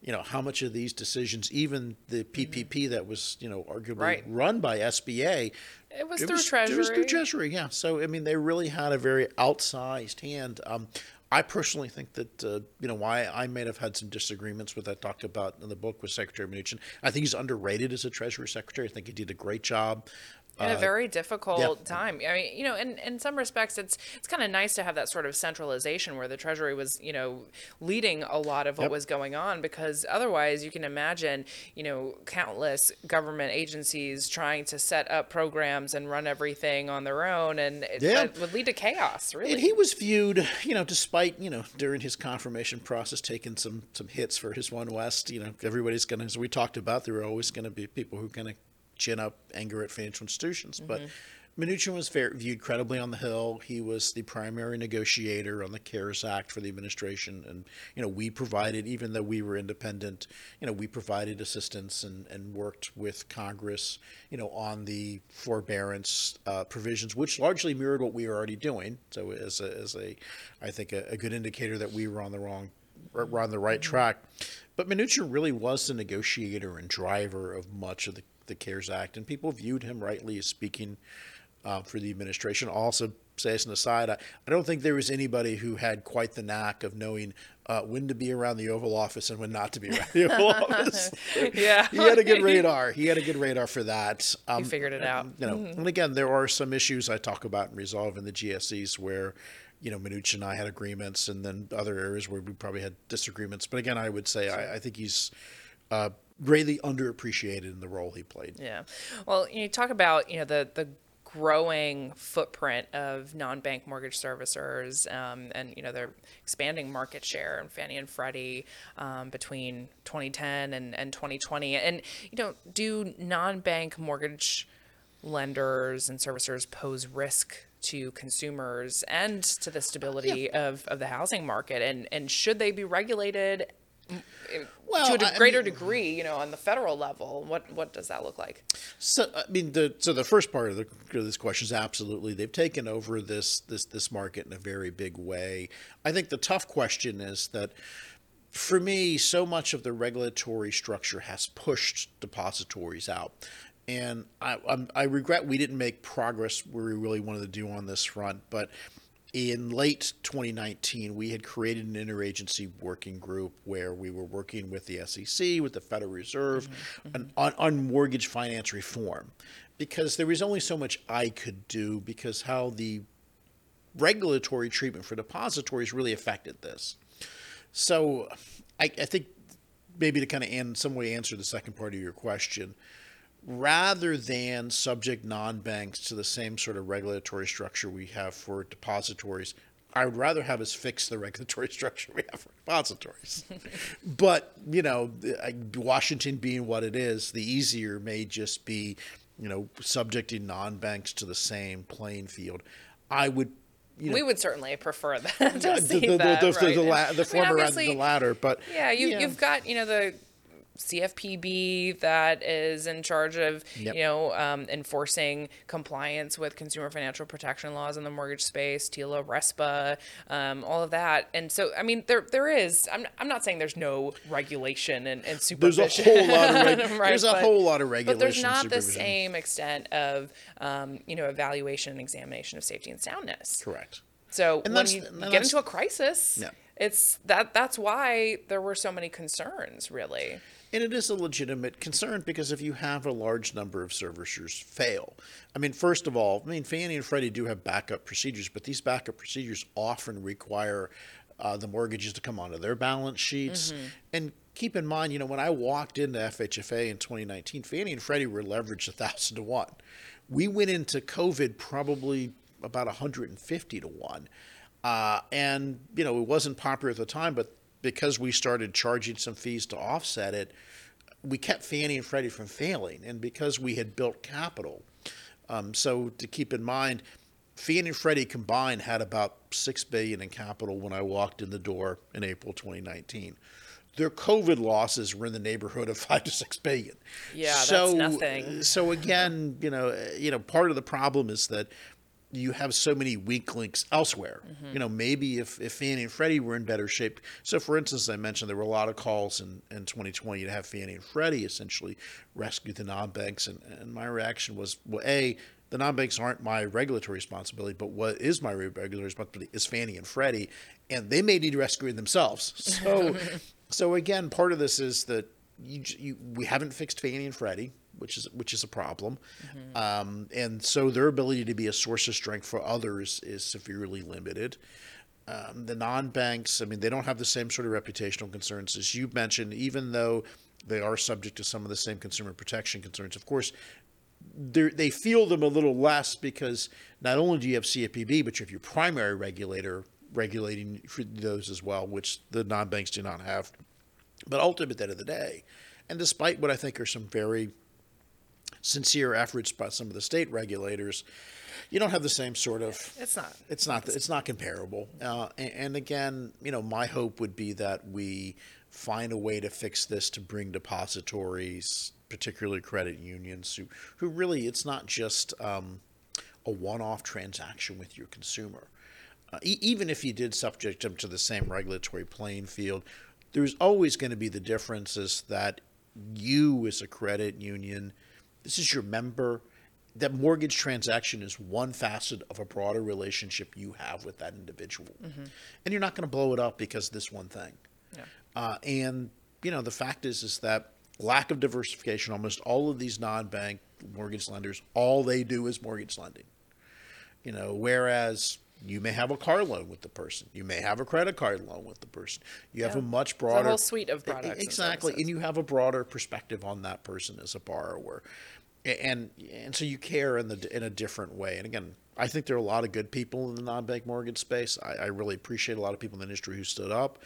you know, how much of these decisions, even the PPP that was you know arguably Right. run by SBA, It was it through was, Treasury. It was through Treasury, yeah. So I mean, they really had a very outsized hand. Um, I personally think that uh, you know why I may have had some disagreements with that talked about in the book with Secretary Mnuchin. I think he's underrated as a Treasury Secretary. I think he did a great job. In a very difficult Uh, yeah. time. I mean, you know, in, in some respects, it's it's kind of nice to have that sort of centralization where the Treasury was, you know, leading a lot of what Yep. was going on. Because otherwise, you can imagine, you know, countless government agencies trying to set up programs and run everything on their own, and it, Yeah. that would lead to chaos. Really, And he was viewed, you know, despite you know during his confirmation process taking some some hits for his One West. You know, everybody's gonna, as we talked about, there are always going to be people who kind of chin up anger at financial institutions. But Mnuchin was fair, viewed credibly on the Hill. He was the primary negotiator on the CARES Act for the administration, and you know we provided, even though we were independent, you know we provided assistance and, and worked with Congress, you know, on the forbearance uh, provisions, which largely mirrored what we were already doing. So as a, as a I think a, a good indicator that we were on the wrong we're on the right track. But Mnuchin really was the negotiator and driver of much of the, the CARES Act, and people viewed him rightly as speaking uh, for the administration. Also, say as an aside, I, I don't think there was anybody who had quite the knack of knowing uh, when to be around the Oval Office and when not to be around the Oval Office. yeah, he had a good radar. He had a good radar for that. Um, figured it out. You know, and again, there are some issues I talk about and resolve in the GSEs where, you know, Mnuchin and I had agreements, and then other areas where we probably had disagreements. But again, I would say I, I think he's uh, greatly underappreciated in the role he played. Yeah. Well, you talk about, you know, the, the growing footprint of non-bank mortgage servicers um, and, you know, their expanding market share and Fannie and Freddie um, between 2010 and, and 2020. And, you know, do non-bank mortgage lenders and servicers pose risk to consumers and to the stability of, of the housing market? And, and should they be regulated Well, to a I greater mean- degree, you know, on the federal level? What, what does that look like? So I mean, the so the first part of, the, of this question is absolutely they've taken over this this this market in a very big way. I think the tough question is that for me, so much of the regulatory structure has pushed depositories out. And I, I'm, I regret we didn't make progress where we really wanted to do on this front. But in late 2019, we had created an interagency working group where we were working with the SEC, with the Federal Reserve, mm-hmm. and mm-hmm. on, on mortgage finance reform, because there was only so much I could do because how the regulatory treatment for depositories really affected this. So I, I think maybe to kind of in some way answer the second part of your question, rather than subject non-banks to the same sort of regulatory structure we have for depositories, I would rather have us fix the regulatory structure we have for depositories. but you know, Washington being what it is, the easier may just be, you know, subjecting non-banks to the same playing field. I would. You know, we would certainly prefer that to the, see the, the, that, the, right? the, la- I mean, former rather than the latter, but Yeah, you, you've got you know the CFPB that is in charge of Yep. you know um, enforcing compliance with consumer financial protection laws in the mortgage space, TILA, RESPA, um, all of that. And so, I mean, there there is. I'm I'm not saying there's no regulation and, and there's a supervision. whole lot of reg- right, there's a but- whole lot of regulation. But there's not the same extent of um, you know evaluation and examination of safety and soundness. Correct. So And when you get into a crisis, Yeah. it's that that's why there were so many concerns, really. And it is a legitimate concern because if you have a large number of servicers fail, I mean, first of all, I mean, Fannie and Freddie do have backup procedures, but these backup procedures often require uh, the mortgages to come onto their balance sheets. Mm-hmm. And keep in mind, you know, when I walked into FHFA in 2019, Fannie and Freddie were leveraged a thousand to one. We went into COVID probably about 150 to one. Uh, and, you know, it wasn't popular at the time, but because we started charging some fees to offset it, we kept Fannie and Freddie from failing. And because we had built capital. Um, so to keep in mind, Fannie and Freddie combined had about six billion in capital when I walked in the door in April 2019. Their COVID losses were in the neighborhood of five to six billion. Yeah, so, that's nothing. So again, you know, you know, part of the problem is that you have so many weak links elsewhere. Mm-hmm. You know, maybe if, if Fannie and Freddie were in better shape. So, for instance, I mentioned there were a lot of calls in, in 2020 to have Fannie and Freddie essentially rescue the non banks. And, and my reaction was, well, A, the non banks aren't my regulatory responsibility, but what is my regulatory responsibility is Fannie and Freddie, and they may need rescuing themselves. So, so again, part of this is that you, you, we haven't fixed Fannie and Freddie which is which is a problem. Mm-hmm. Um, and so their ability to be a source of strength for others is severely limited. Um, the non-banks, I mean, they don't have the same sort of reputational concerns as you mentioned, even though they are subject to some of the same consumer protection concerns. Of course, they feel them a little less because not only do you have CFPB, but you have your primary regulator regulating those as well, which the non-banks do not have. But ultimately, at the end of the day, and despite what I think are some very sincere efforts by some of the state regulators, you don't have the same sort of. It's not. It's not. It's not comparable. Uh, and, and, again, you know, my hope would be that we find a way to fix this to bring depositories, particularly credit unions, who who really it's not just um, a one-off transaction with your consumer. Uh, e- even if you did subject them to the same regulatory playing field, there's always going to be the differences that you as a credit union this is your member. That mortgage transaction is one facet of a broader relationship you have with that individual. Mm-hmm. And you're not going to blow it up because this one thing. Yeah. Uh, and, you know, the fact is, is that lack of diversification, almost all of these non bank mortgage lenders, all they do is mortgage lending. You know, whereas you may have a car loan with the person. You may have a credit card loan with the person. You have a much broader it's a whole suite of products. Exactly, and, and, you have a broader perspective on that person as a borrower and and so you care in the in a different way. And again, I think there are a lot of good people in the non-bank mortgage space. I, I really appreciate a lot of people in the industry who stood up.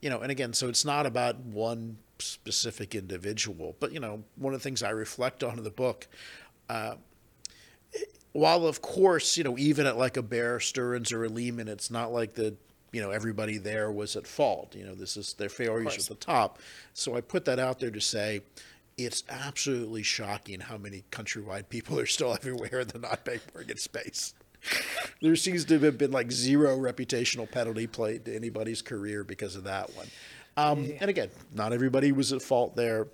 You know, and again, so it's not about one specific individual, but you know, one of the things I reflect on in the book. Uh, while of course, you know, even at like a Bear Stearns or a Lehman, it's not like the you know everybody there was at fault. You know, this is their failures at the top. So I put that out there to say, it's absolutely shocking how many Countrywide people are still everywhere in the non-bank mortgage space. there seems to have been like zero reputational penalty played to anybody's career because of that one. Um, yeah. And again, not everybody was at fault there.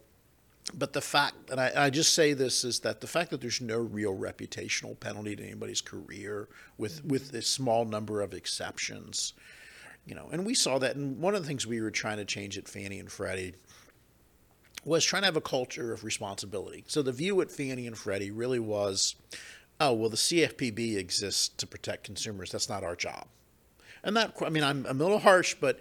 But the fact, and I, I, just say this, is that the fact that there's no real reputational penalty to anybody's career, with mm-hmm. with a small number of exceptions, you know, and we saw that. And one of the things we were trying to change at Fannie and Freddie was trying to have a culture of responsibility. So the view at Fannie and Freddie really was, oh, well, the CFPB exists to protect consumers. That's not our job. And that, I mean, I'm, I'm a little harsh, but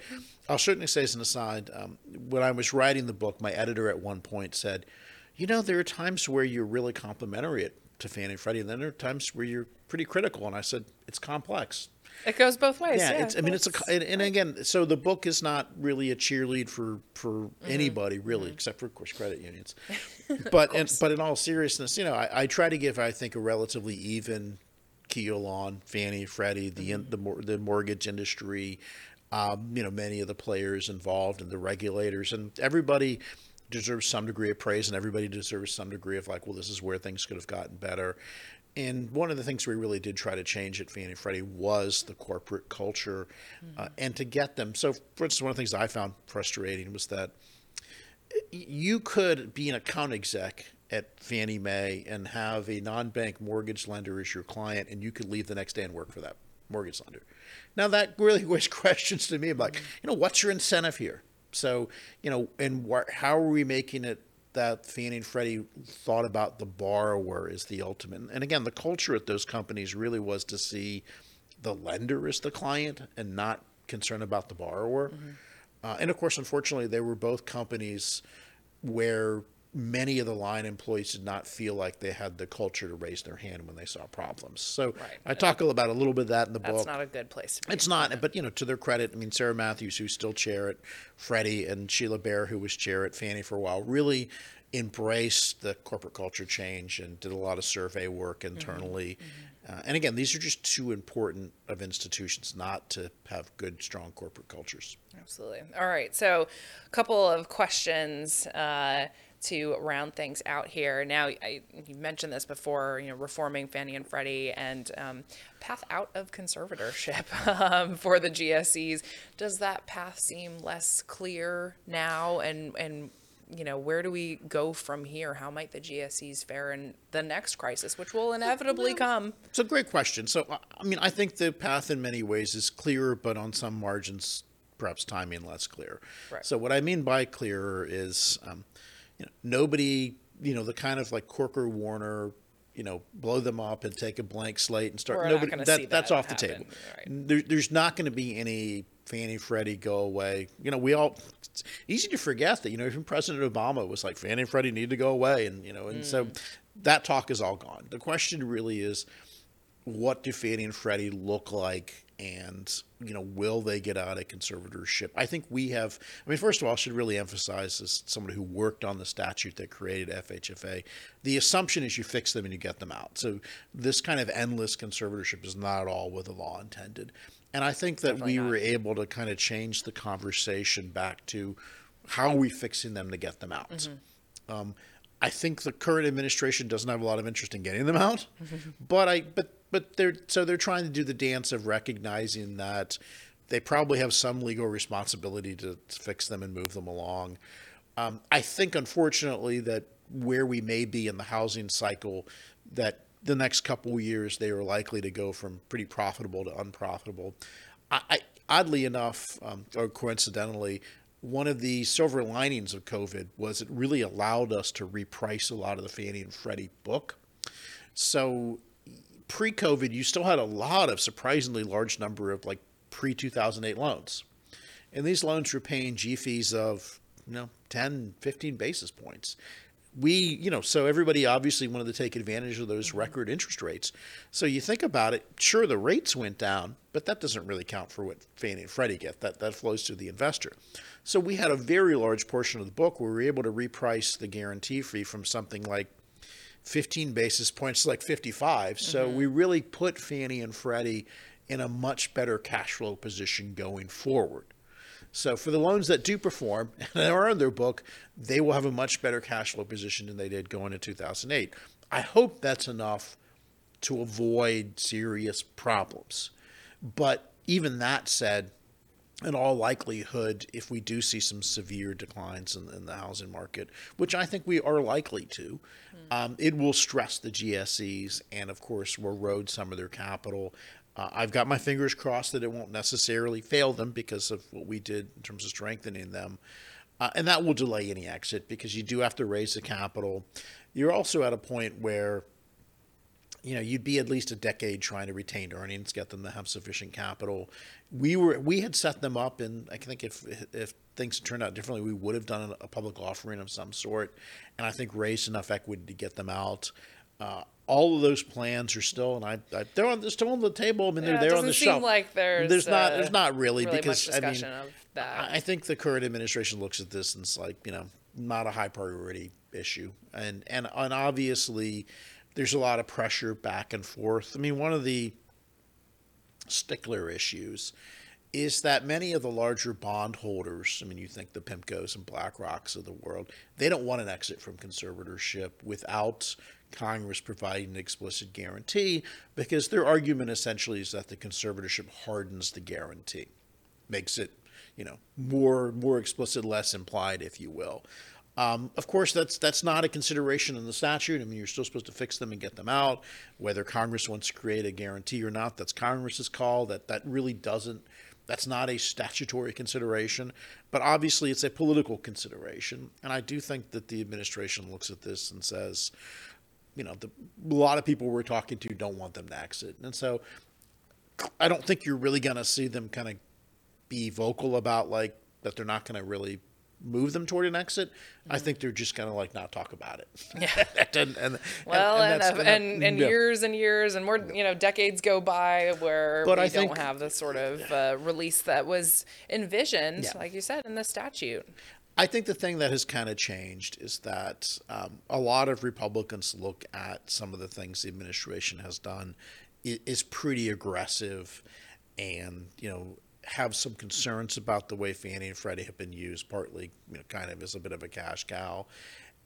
I'll certainly say as an aside, um, when I was writing the book, my editor at one point said, you know, there are times where you're really complimentary to Fannie and Freddie, and then there are times where you're pretty critical. And I said, it's complex. It goes both ways. Yeah, yeah I mean, it's a and, and, again, so the book is not really a cheerlead for for mm-hmm. anybody really, mm-hmm. except for of course credit unions. But and, but in all seriousness, you know, I, I, try to give I think a relatively even keel on Fannie, Freddie, the mm-hmm. the the mortgage industry, um, you know, many of the players involved and the regulators and everybody deserves some degree of praise and everybody deserves some degree of like, well, this is where things could have gotten better. And one of the things we really did try to change at Fannie Freddie was the corporate culture, mm-hmm. uh, and to get them. So, for instance, one of the things I found frustrating was that you could be an account exec at Fannie Mae and have a non-bank mortgage lender as your client, and you could leave the next day and work for that mortgage lender. Now, that really was questions to me about, mm-hmm. you know, what's your incentive here? So, you know, and wh- how are we making it that Fannie and Freddie thought about the borrower as the ultimate? And again, the culture at those companies really was to see the lender as the client and not concerned about the borrower. Uh, and of course, unfortunately, they were both companies where many of the line employees did not feel like they had the culture to raise their hand when they saw problems. So Right. I talk about a little bit of that in the That's book. That's not a good place. It's not, but you know, to their credit, I mean, Sarah Matthews, who's still chair at Freddie, and Sheila Bair, who was chair at Fannie for a while, really embraced the corporate culture change and did a lot of survey work internally. Uh, and again, these are just too important of institutions not to have good, strong corporate cultures. Absolutely. All right. So, a couple of questions uh, to round things out here. Now, I, you mentioned this before. You know, reforming Fannie and Freddie and um, path out of conservatorship um, for the GSEs. Does that path seem less clear now? And and you know, where do we go from here? How might the GSEs fare in the next crisis, which will inevitably come? It's a great question. So, I- I mean, I think the path in many ways is clearer, but on some margins, perhaps timing less clear. Right. So, what I mean by clearer is, um, you know, nobody, you know, the kind of like Corker Warner, you know, blow them up and take a blank slate and start. We're nobody that, see that's that off the table. right. There, there's not going to be any Fannie Freddie go away. You know, we all. It's easy to forget that. You know, even President Obama was like Fannie and Freddie need to go away, and you know, and so Mm. that talk is all gone. The question really is what do Fannie and Freddie look like and you know will they get out of conservatorship? I think we have i mean first of all i should really emphasize as somebody who worked on the statute that created fhfa the assumption is you fix them and you get them out. So this kind of endless conservatorship is not at all what the law intended. And i think that Definitely we not. were able to kind of change the conversation back to how are we fixing them to get them out? Mm-hmm. um, I think the current administration doesn't have a lot of interest in getting them out, but I but but they're so they're trying to do the dance of recognizing that they probably have some legal responsibility to, to fix them and move them along. Um, I think, unfortunately, that where we may be in the housing cycle, that the next couple years they are likely to go from pretty profitable to unprofitable. I, I oddly enough, um, or coincidentally, one of the silver linings of COVID was it really allowed us to reprice a lot of the Fannie and Freddie book. So pre-COVID, you still had a lot of surprisingly large number of like pre-2008 loans. And these loans were paying G fees of, you know, 10, 15 basis points. We, you know, so everybody obviously wanted to take advantage of those mm-hmm. record interest rates. So you think about it, sure, the rates went down, but that doesn't really count for what Fannie and Freddie get. That, that flows to the investor. So we had a very large portion of the book where we were able to reprice the guarantee fee from something like 15 basis points to like 55. So mm-hmm. we really put Fannie and Freddie in a much better cash flow position going forward. So for the loans that do perform and are in their book, they will have a much better cash flow position than they did going into 2008. I hope that's enough to avoid serious problems. But even that said, in all likelihood, if we do see some severe declines in, in the housing market, which I think we are likely to, um, it will stress the GSEs and, of course, will erode some of their capital. Uh, I've got my fingers crossed that it won't necessarily fail them because of what we did in terms of strengthening them. Uh, and that will delay any exit because you do have to raise the capital. You're also at a point where you know you'd be at least a decade trying to retain earnings get them to have sufficient capital. We were we had set them up and i think if if things had turned out differently we would have done a public offering of some sort. And i think raised enough equity to get them out. Uh, all of those plans are still and I, I they're on they're still on the table. I mean Yeah, they're there on doesn't the seem shelf. like there's, there's not uh, there's not really, really because I mean of that. I I think the current administration looks at this and it's like you know not a high priority issue, and and and obviously there's a lot of pressure back and forth. I mean, one of the stickler issues is that many of the larger bondholders, I mean, you think the PIMCOs and BlackRocks of the world, they don't want an exit from conservatorship without Congress providing an explicit guarantee because their argument essentially is that the conservatorship hardens the guarantee, makes it, you know, more more explicit, less implied, if you will. Um, of course, that's that's not a consideration in the statute. I mean, you're still supposed to fix them and get them out. Whether Congress wants to create a guarantee or not, that's Congress's call. That that really doesn't That's not a statutory consideration, but obviously it's a political consideration. And I do think that the administration looks at this and says, you know, the, a lot of people we're talking to don't want them to exit. And so I don't think you're really going to see them kind of be vocal about like that they're not going to really move them toward an exit. I think they're just going to like not talk about it. Yeah. and, and, Well, and that's and, gonna- and, and yeah. years and years and more, you know, decades go by where But we I don't think- have the sort of uh, release that was envisioned, Yeah. like you said, in the statute. I think the thing that has kind of changed is that um, a lot of Republicans look at some of the things the administration has done is pretty aggressive, and you know have some concerns about the way Fannie and Freddie have been used, partly you know kind of as a bit of a cash cow,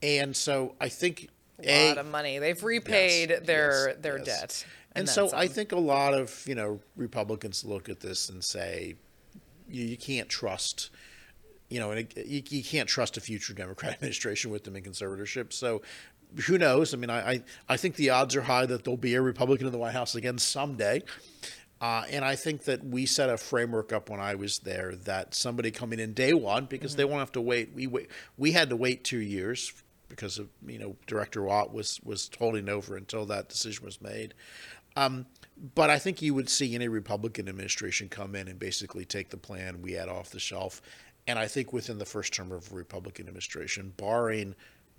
and so I think A lot of money. They've repaid their yes, their yes. debt. And, then so I think a lot of you know Republicans look at this and say, you, you can't trust, you know, and you, you can't trust a future Democrat administration with them in conservatorship. So who knows? I mean, I, I I think the odds are high that there'll be a Republican in the White House again someday. Uh, and I think that we set a framework up when I was there that somebody coming in day one because they won't have to wait. We wait. We had to wait two years because of you know Director Watt was was holding over until that decision was made. Um, but I think you would see any Republican administration come in and basically take the plan we had off the shelf. And I think within the first term of a Republican administration, barring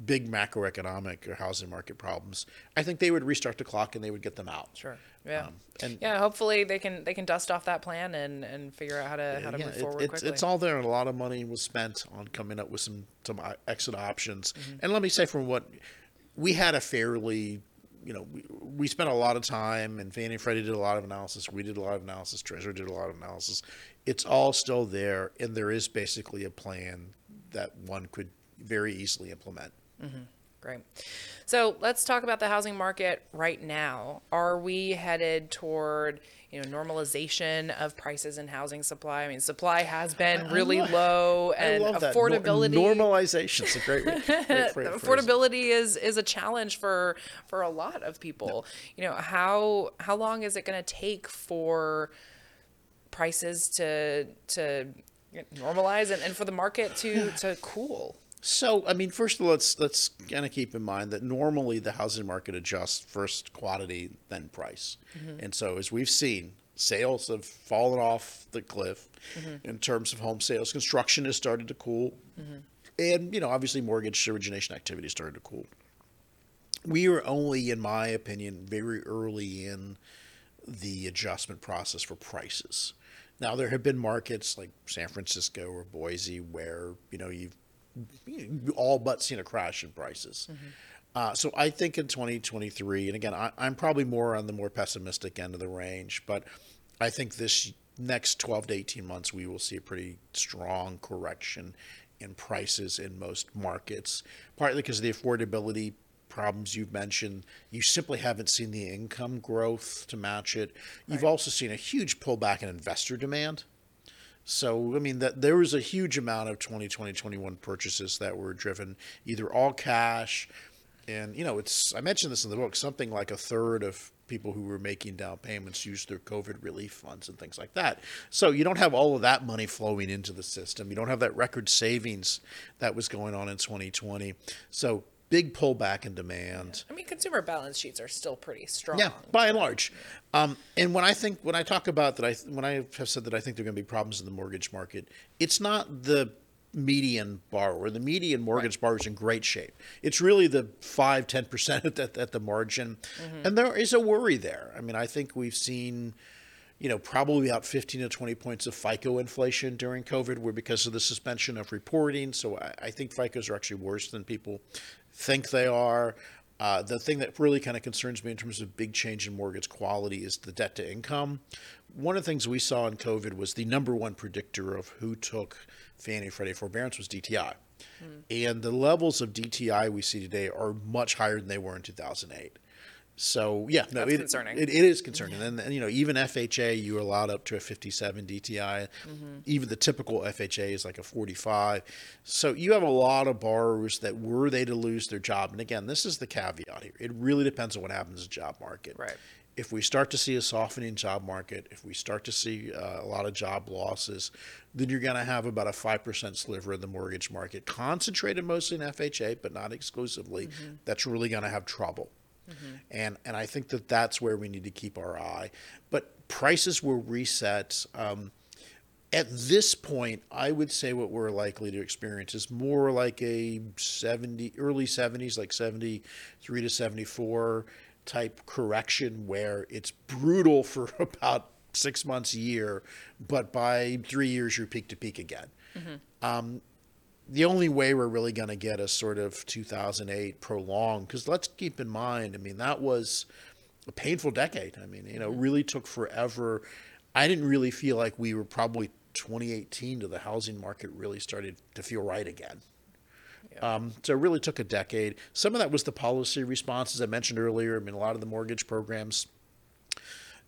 big macroeconomic or housing market problems, I think they would restart the clock and they would get them out. Sure. Yeah. Um, and yeah. Hopefully they can they can dust off that plan and and figure out how to how to yeah, move it- forward it's, quickly. it's all there, and a lot of money was spent on coming up with some some exit options. Mm-hmm. And let me say, from what we had a fairly, you know, we, we spent a lot of time, and Fannie and Freddie did a lot of analysis. We did a lot of analysis. Treasury did a lot of analysis. It's all still there, and there is basically a plan that one could very easily implement. Mm-hmm. Great. So let's talk about the housing market right now. Are we headed toward you know normalization of prices and housing supply? I mean, supply has been really love- low, and love that. Nor- affordability. normalization. is a great, great, great affordability is is a challenge for for a lot of people. You know how how long is it going to take for prices to to normalize and, and for the market to to cool? So, I mean, first of all, let's let's kind of keep in mind that normally the housing market adjusts first quantity, then price, mm-hmm. and so as we've seen, sales have fallen off the cliff mm-hmm. in terms of home sales. Construction has started to cool, mm-hmm. and you know, obviously, mortgage origination activity started to cool. We are only, in my opinion, very early in the adjustment process for prices. Now, there have been markets like San Francisco or Boise where you know you've you all but seen a crash in prices. Uh, so I think in 2023, and again, I, I'm probably more on the more pessimistic end of the range, but I think this next 12 to 18 months, we will see a pretty strong correction in prices in most markets, partly because of the affordability problems you've mentioned. You simply haven't seen the income growth to match it. You've also seen a huge pullback in investor demand. So, I mean, that there was a huge amount of 2020, 21 purchases that were driven either all cash. And, you know, it's, I mentioned this in the book, something like a third of people who were making down payments used their COVID relief funds and things like that. So you don't have all of that money flowing into the system. You don't have that record savings that was going on in 2020. So big pullback in demand. I mean, consumer balance sheets are still pretty strong. Yeah, by and large. Um, and when I think when I talk about that, I when I have said that I think there are going to be problems in the mortgage market, it's not the median borrower. The median mortgage borrower is in great shape. It's really the five, ten percent at, at, at the margin, and there is a worry there. I mean, I think we've seen. You know, probably about 15 to 20 points of FICO inflation during COVID were because of the suspension of reporting. So I, I think FICOs are actually worse than people think they are. Uh, the thing that really kind of concerns me in terms of big change in mortgage quality is the debt to income. One of the things we saw in COVID was the number one predictor of who took Fannie Freddie forbearance was DTI. And the levels of DTI we see today are much higher than they were in 2008. So yeah, no, That's it, concerning. It, it is concerning, and, and you know even FHA you are allowed up to a 57 DTI. Even the typical FHA is like a 45. So you have a lot of borrowers that were they to lose their job, and again, this is the caveat here. It really depends on what happens in the job market. Right. if we start to see a softening job market, if we start to see uh, a lot of job losses, then you're going to have about a 5% sliver of the mortgage market, concentrated mostly in FHA, but not exclusively, mm-hmm. that's really going to have trouble. Mm-hmm. And, and I think that that's where we need to keep our eye. But prices will reset. Um, at this point, I would say what we're likely to experience is more like a 70, early 70s, like 73 to 74 type correction where it's brutal for about six months a year, but by three years you're peak to peak again. Mm-hmm. Um, the only way we're really going to get a sort of 2008 prolonged, because let's keep in mind, I mean, that was a painful decade. I mean, you know, mm-hmm. really took forever. I didn't really feel like we were probably 2018 to the housing market really started to feel right again. Um, so it really took a decade. Some of that was the policy responses I mentioned earlier. I mean, a lot of the mortgage programs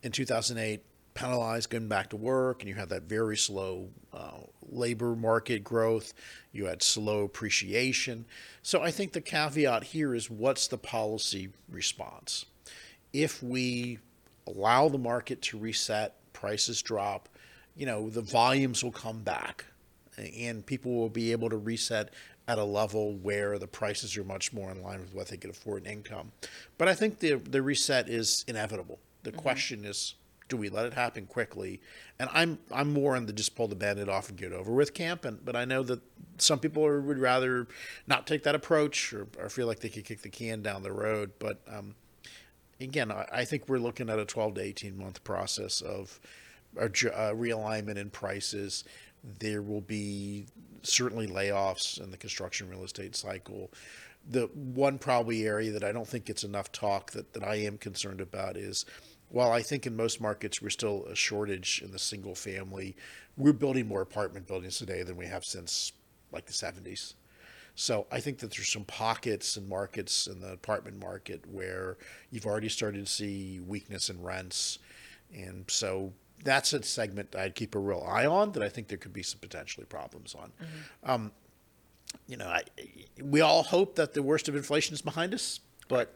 in 2008 penalized going back to work, and you had that very slow uh, labor market growth. You had slow appreciation. So I think the caveat here is what's the policy response? If we allow the market to reset, prices drop, you know, the volumes will come back and people will be able to reset at a level where the prices are much more in line with what they can afford in income. But I think the the reset is inevitable. The mm-hmm. question is, do we let it happen quickly? And I'm I'm more in the just pull the bandit off and get it over with camp. And but I know that some people are, would rather not take that approach or, or, feel like they could kick the can down the road. But um, again, I, I, think we're looking at a 12 to 18 month process of a realignment in prices there will be certainly layoffs in the construction real estate cycle. The one probably area that I don't think gets enough talk that, that I am concerned about is while I think in most markets we're still a shortage in the single family, we're building more apartment buildings today than we have since like the 70s. So I think that there's some pockets and markets in the apartment market where you've already started to see weakness in rents. And so that's a segment I'd keep a real eye on that I think there could be some potentially problems on. Mm-hmm. Um, you know, I, we all hope that the worst of inflation is behind us, but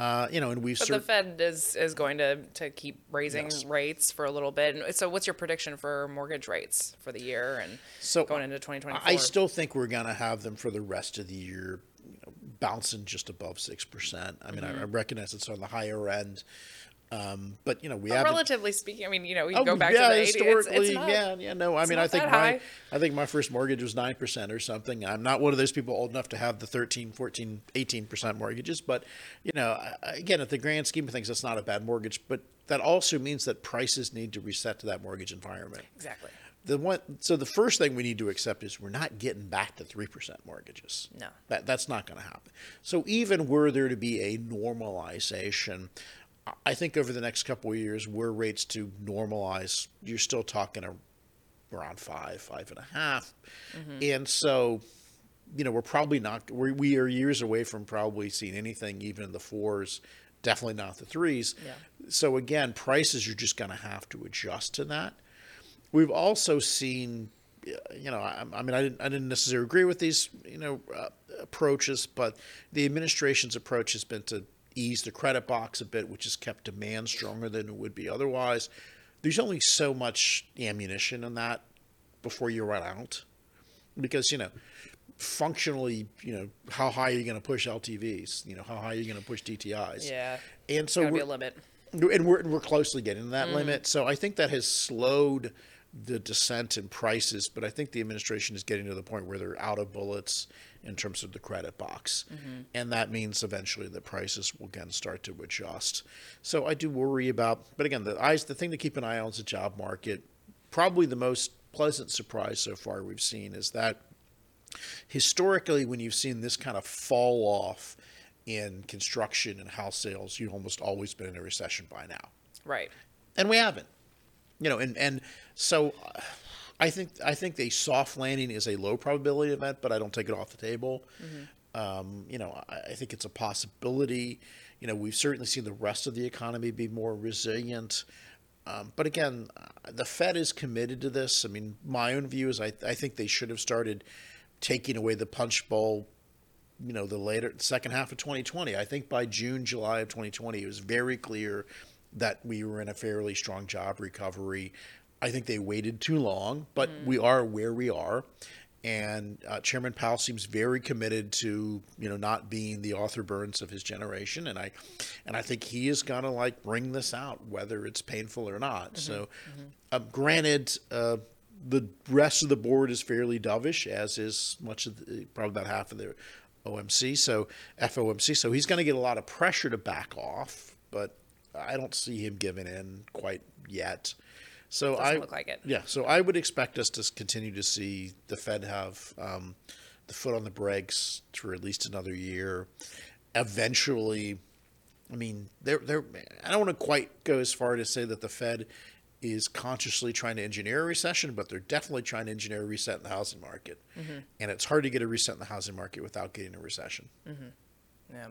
uh, you know, and we've. But the Fed is is going to to keep raising yes. rates for a little bit. And so, what's your prediction for mortgage rates for the year and so going into 2024? I still think we're going to have them for the rest of the year, you know, bouncing just above six percent. I mean, mm-hmm. I, I recognize it's on the higher end. Um, but you know, we have relatively speaking. I mean, you know, we oh, go back yeah, to the historically, 80s, it's, it's not, yeah, yeah. No, I mean, I think my high. I think my first mortgage was nine percent or something. I'm not one of those people old enough to have the 13, 14, 18 percent mortgages, but you know, again, at the grand scheme of things, that's not a bad mortgage. But that also means that prices need to reset to that mortgage environment. Exactly. The one, so the first thing we need to accept is we're not getting back to three percent mortgages. No, that that's not going to happen. So even were there to be a normalization I think over the next couple of years, were rates to normalize, you're still talking around five, five and a half. Mm-hmm. and so, you know, we're probably not we're, we are years away from probably seeing anything even in the fours, definitely not the threes. Yeah. So again, prices are just going to have to adjust to that. We've also seen, you know, I, I mean, I didn't, I didn't necessarily agree with these, you know, uh, approaches, but the administration's approach has been to ease the credit box a bit, which has kept demand stronger than it would be otherwise. There's only so much ammunition in that before you run out. Because, you know, functionally, you know, how high are you going to push LTVs? You know, how high are you going to push DTIs? Yeah. And so we're, a limit. And we're, we're closely getting to that mm. limit. So I think that has slowed the descent in prices, but I think the administration is getting to the point where they're out of bullets in terms of the credit box. Mm-hmm. And that means eventually the prices will again start to adjust. So I do worry about, but again, the eyes, the thing to keep an eye on is the job market. Probably the most pleasant surprise so far we've seen is that historically, when you've seen this kind of fall off in construction and house sales, you've almost always been in a recession by now. Right. And we haven't. You know, and, and so I think I think a soft landing is a low probability event, but I don't take it off the table. Mm-hmm. Um, you know, I, I, think it's a possibility. You know, we've certainly seen the rest of the economy be more resilient. Um, but again, uh, the Fed is committed to this. I mean, my own view is I, I think they should have started taking away the punch bowl you know the later second half of 2020 i think by june july of 2020 it was very clear that we were in a fairly strong job recovery. I think they waited too long, but we are where we are. And uh, Chairman Powell seems very committed to you know not being the Arthur Burns of his generation, and I, and I think he is gonna like bring this out whether it's painful or not. So, uh, granted, uh, the rest of the board is fairly dovish, as is much of the, probably about half of the OMC. So FOMC. So he's going to get a lot of pressure to back off, but I don't see him giving in quite yet. So Doesn't I look like it. Yeah. So I would expect us to continue to see the Fed have um, the foot on the brakes for at least another year. Eventually, I mean, they're they're. I don't want to quite go as far to say that the Fed is consciously trying to engineer a recession, but they're definitely trying to engineer a reset in the housing market. And it's hard to get a reset in the housing market without getting a recession. Yeah.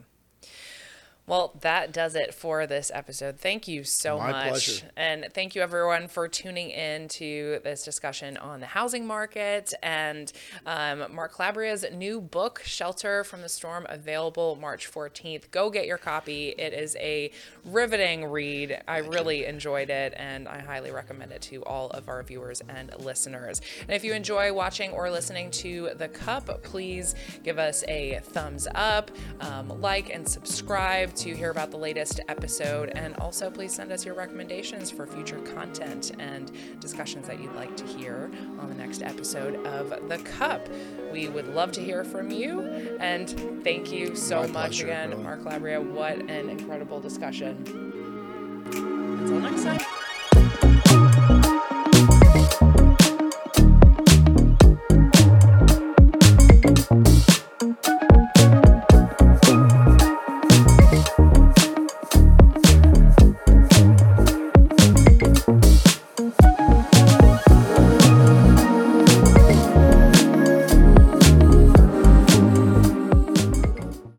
Well, that does it for this episode. Thank you so My much. pleasure. And thank you everyone for tuning in to this discussion on the housing market and um, Mark Calabria's new book, Shelter from the Storm, available March 14th. Go get your copy. It is a riveting read. I really enjoyed it and I highly recommend it to all of our viewers and listeners. And if you enjoy watching or listening to The Cup, please give us a thumbs up, um, like, and subscribe to hear about the latest episode. And also, please send us your recommendations for future content and discussions that you'd like to hear on the next episode of The Cup. We would love to hear from you. And thank you so My much pleasure, again, really. Mark Calabria. What an incredible discussion. Until next time.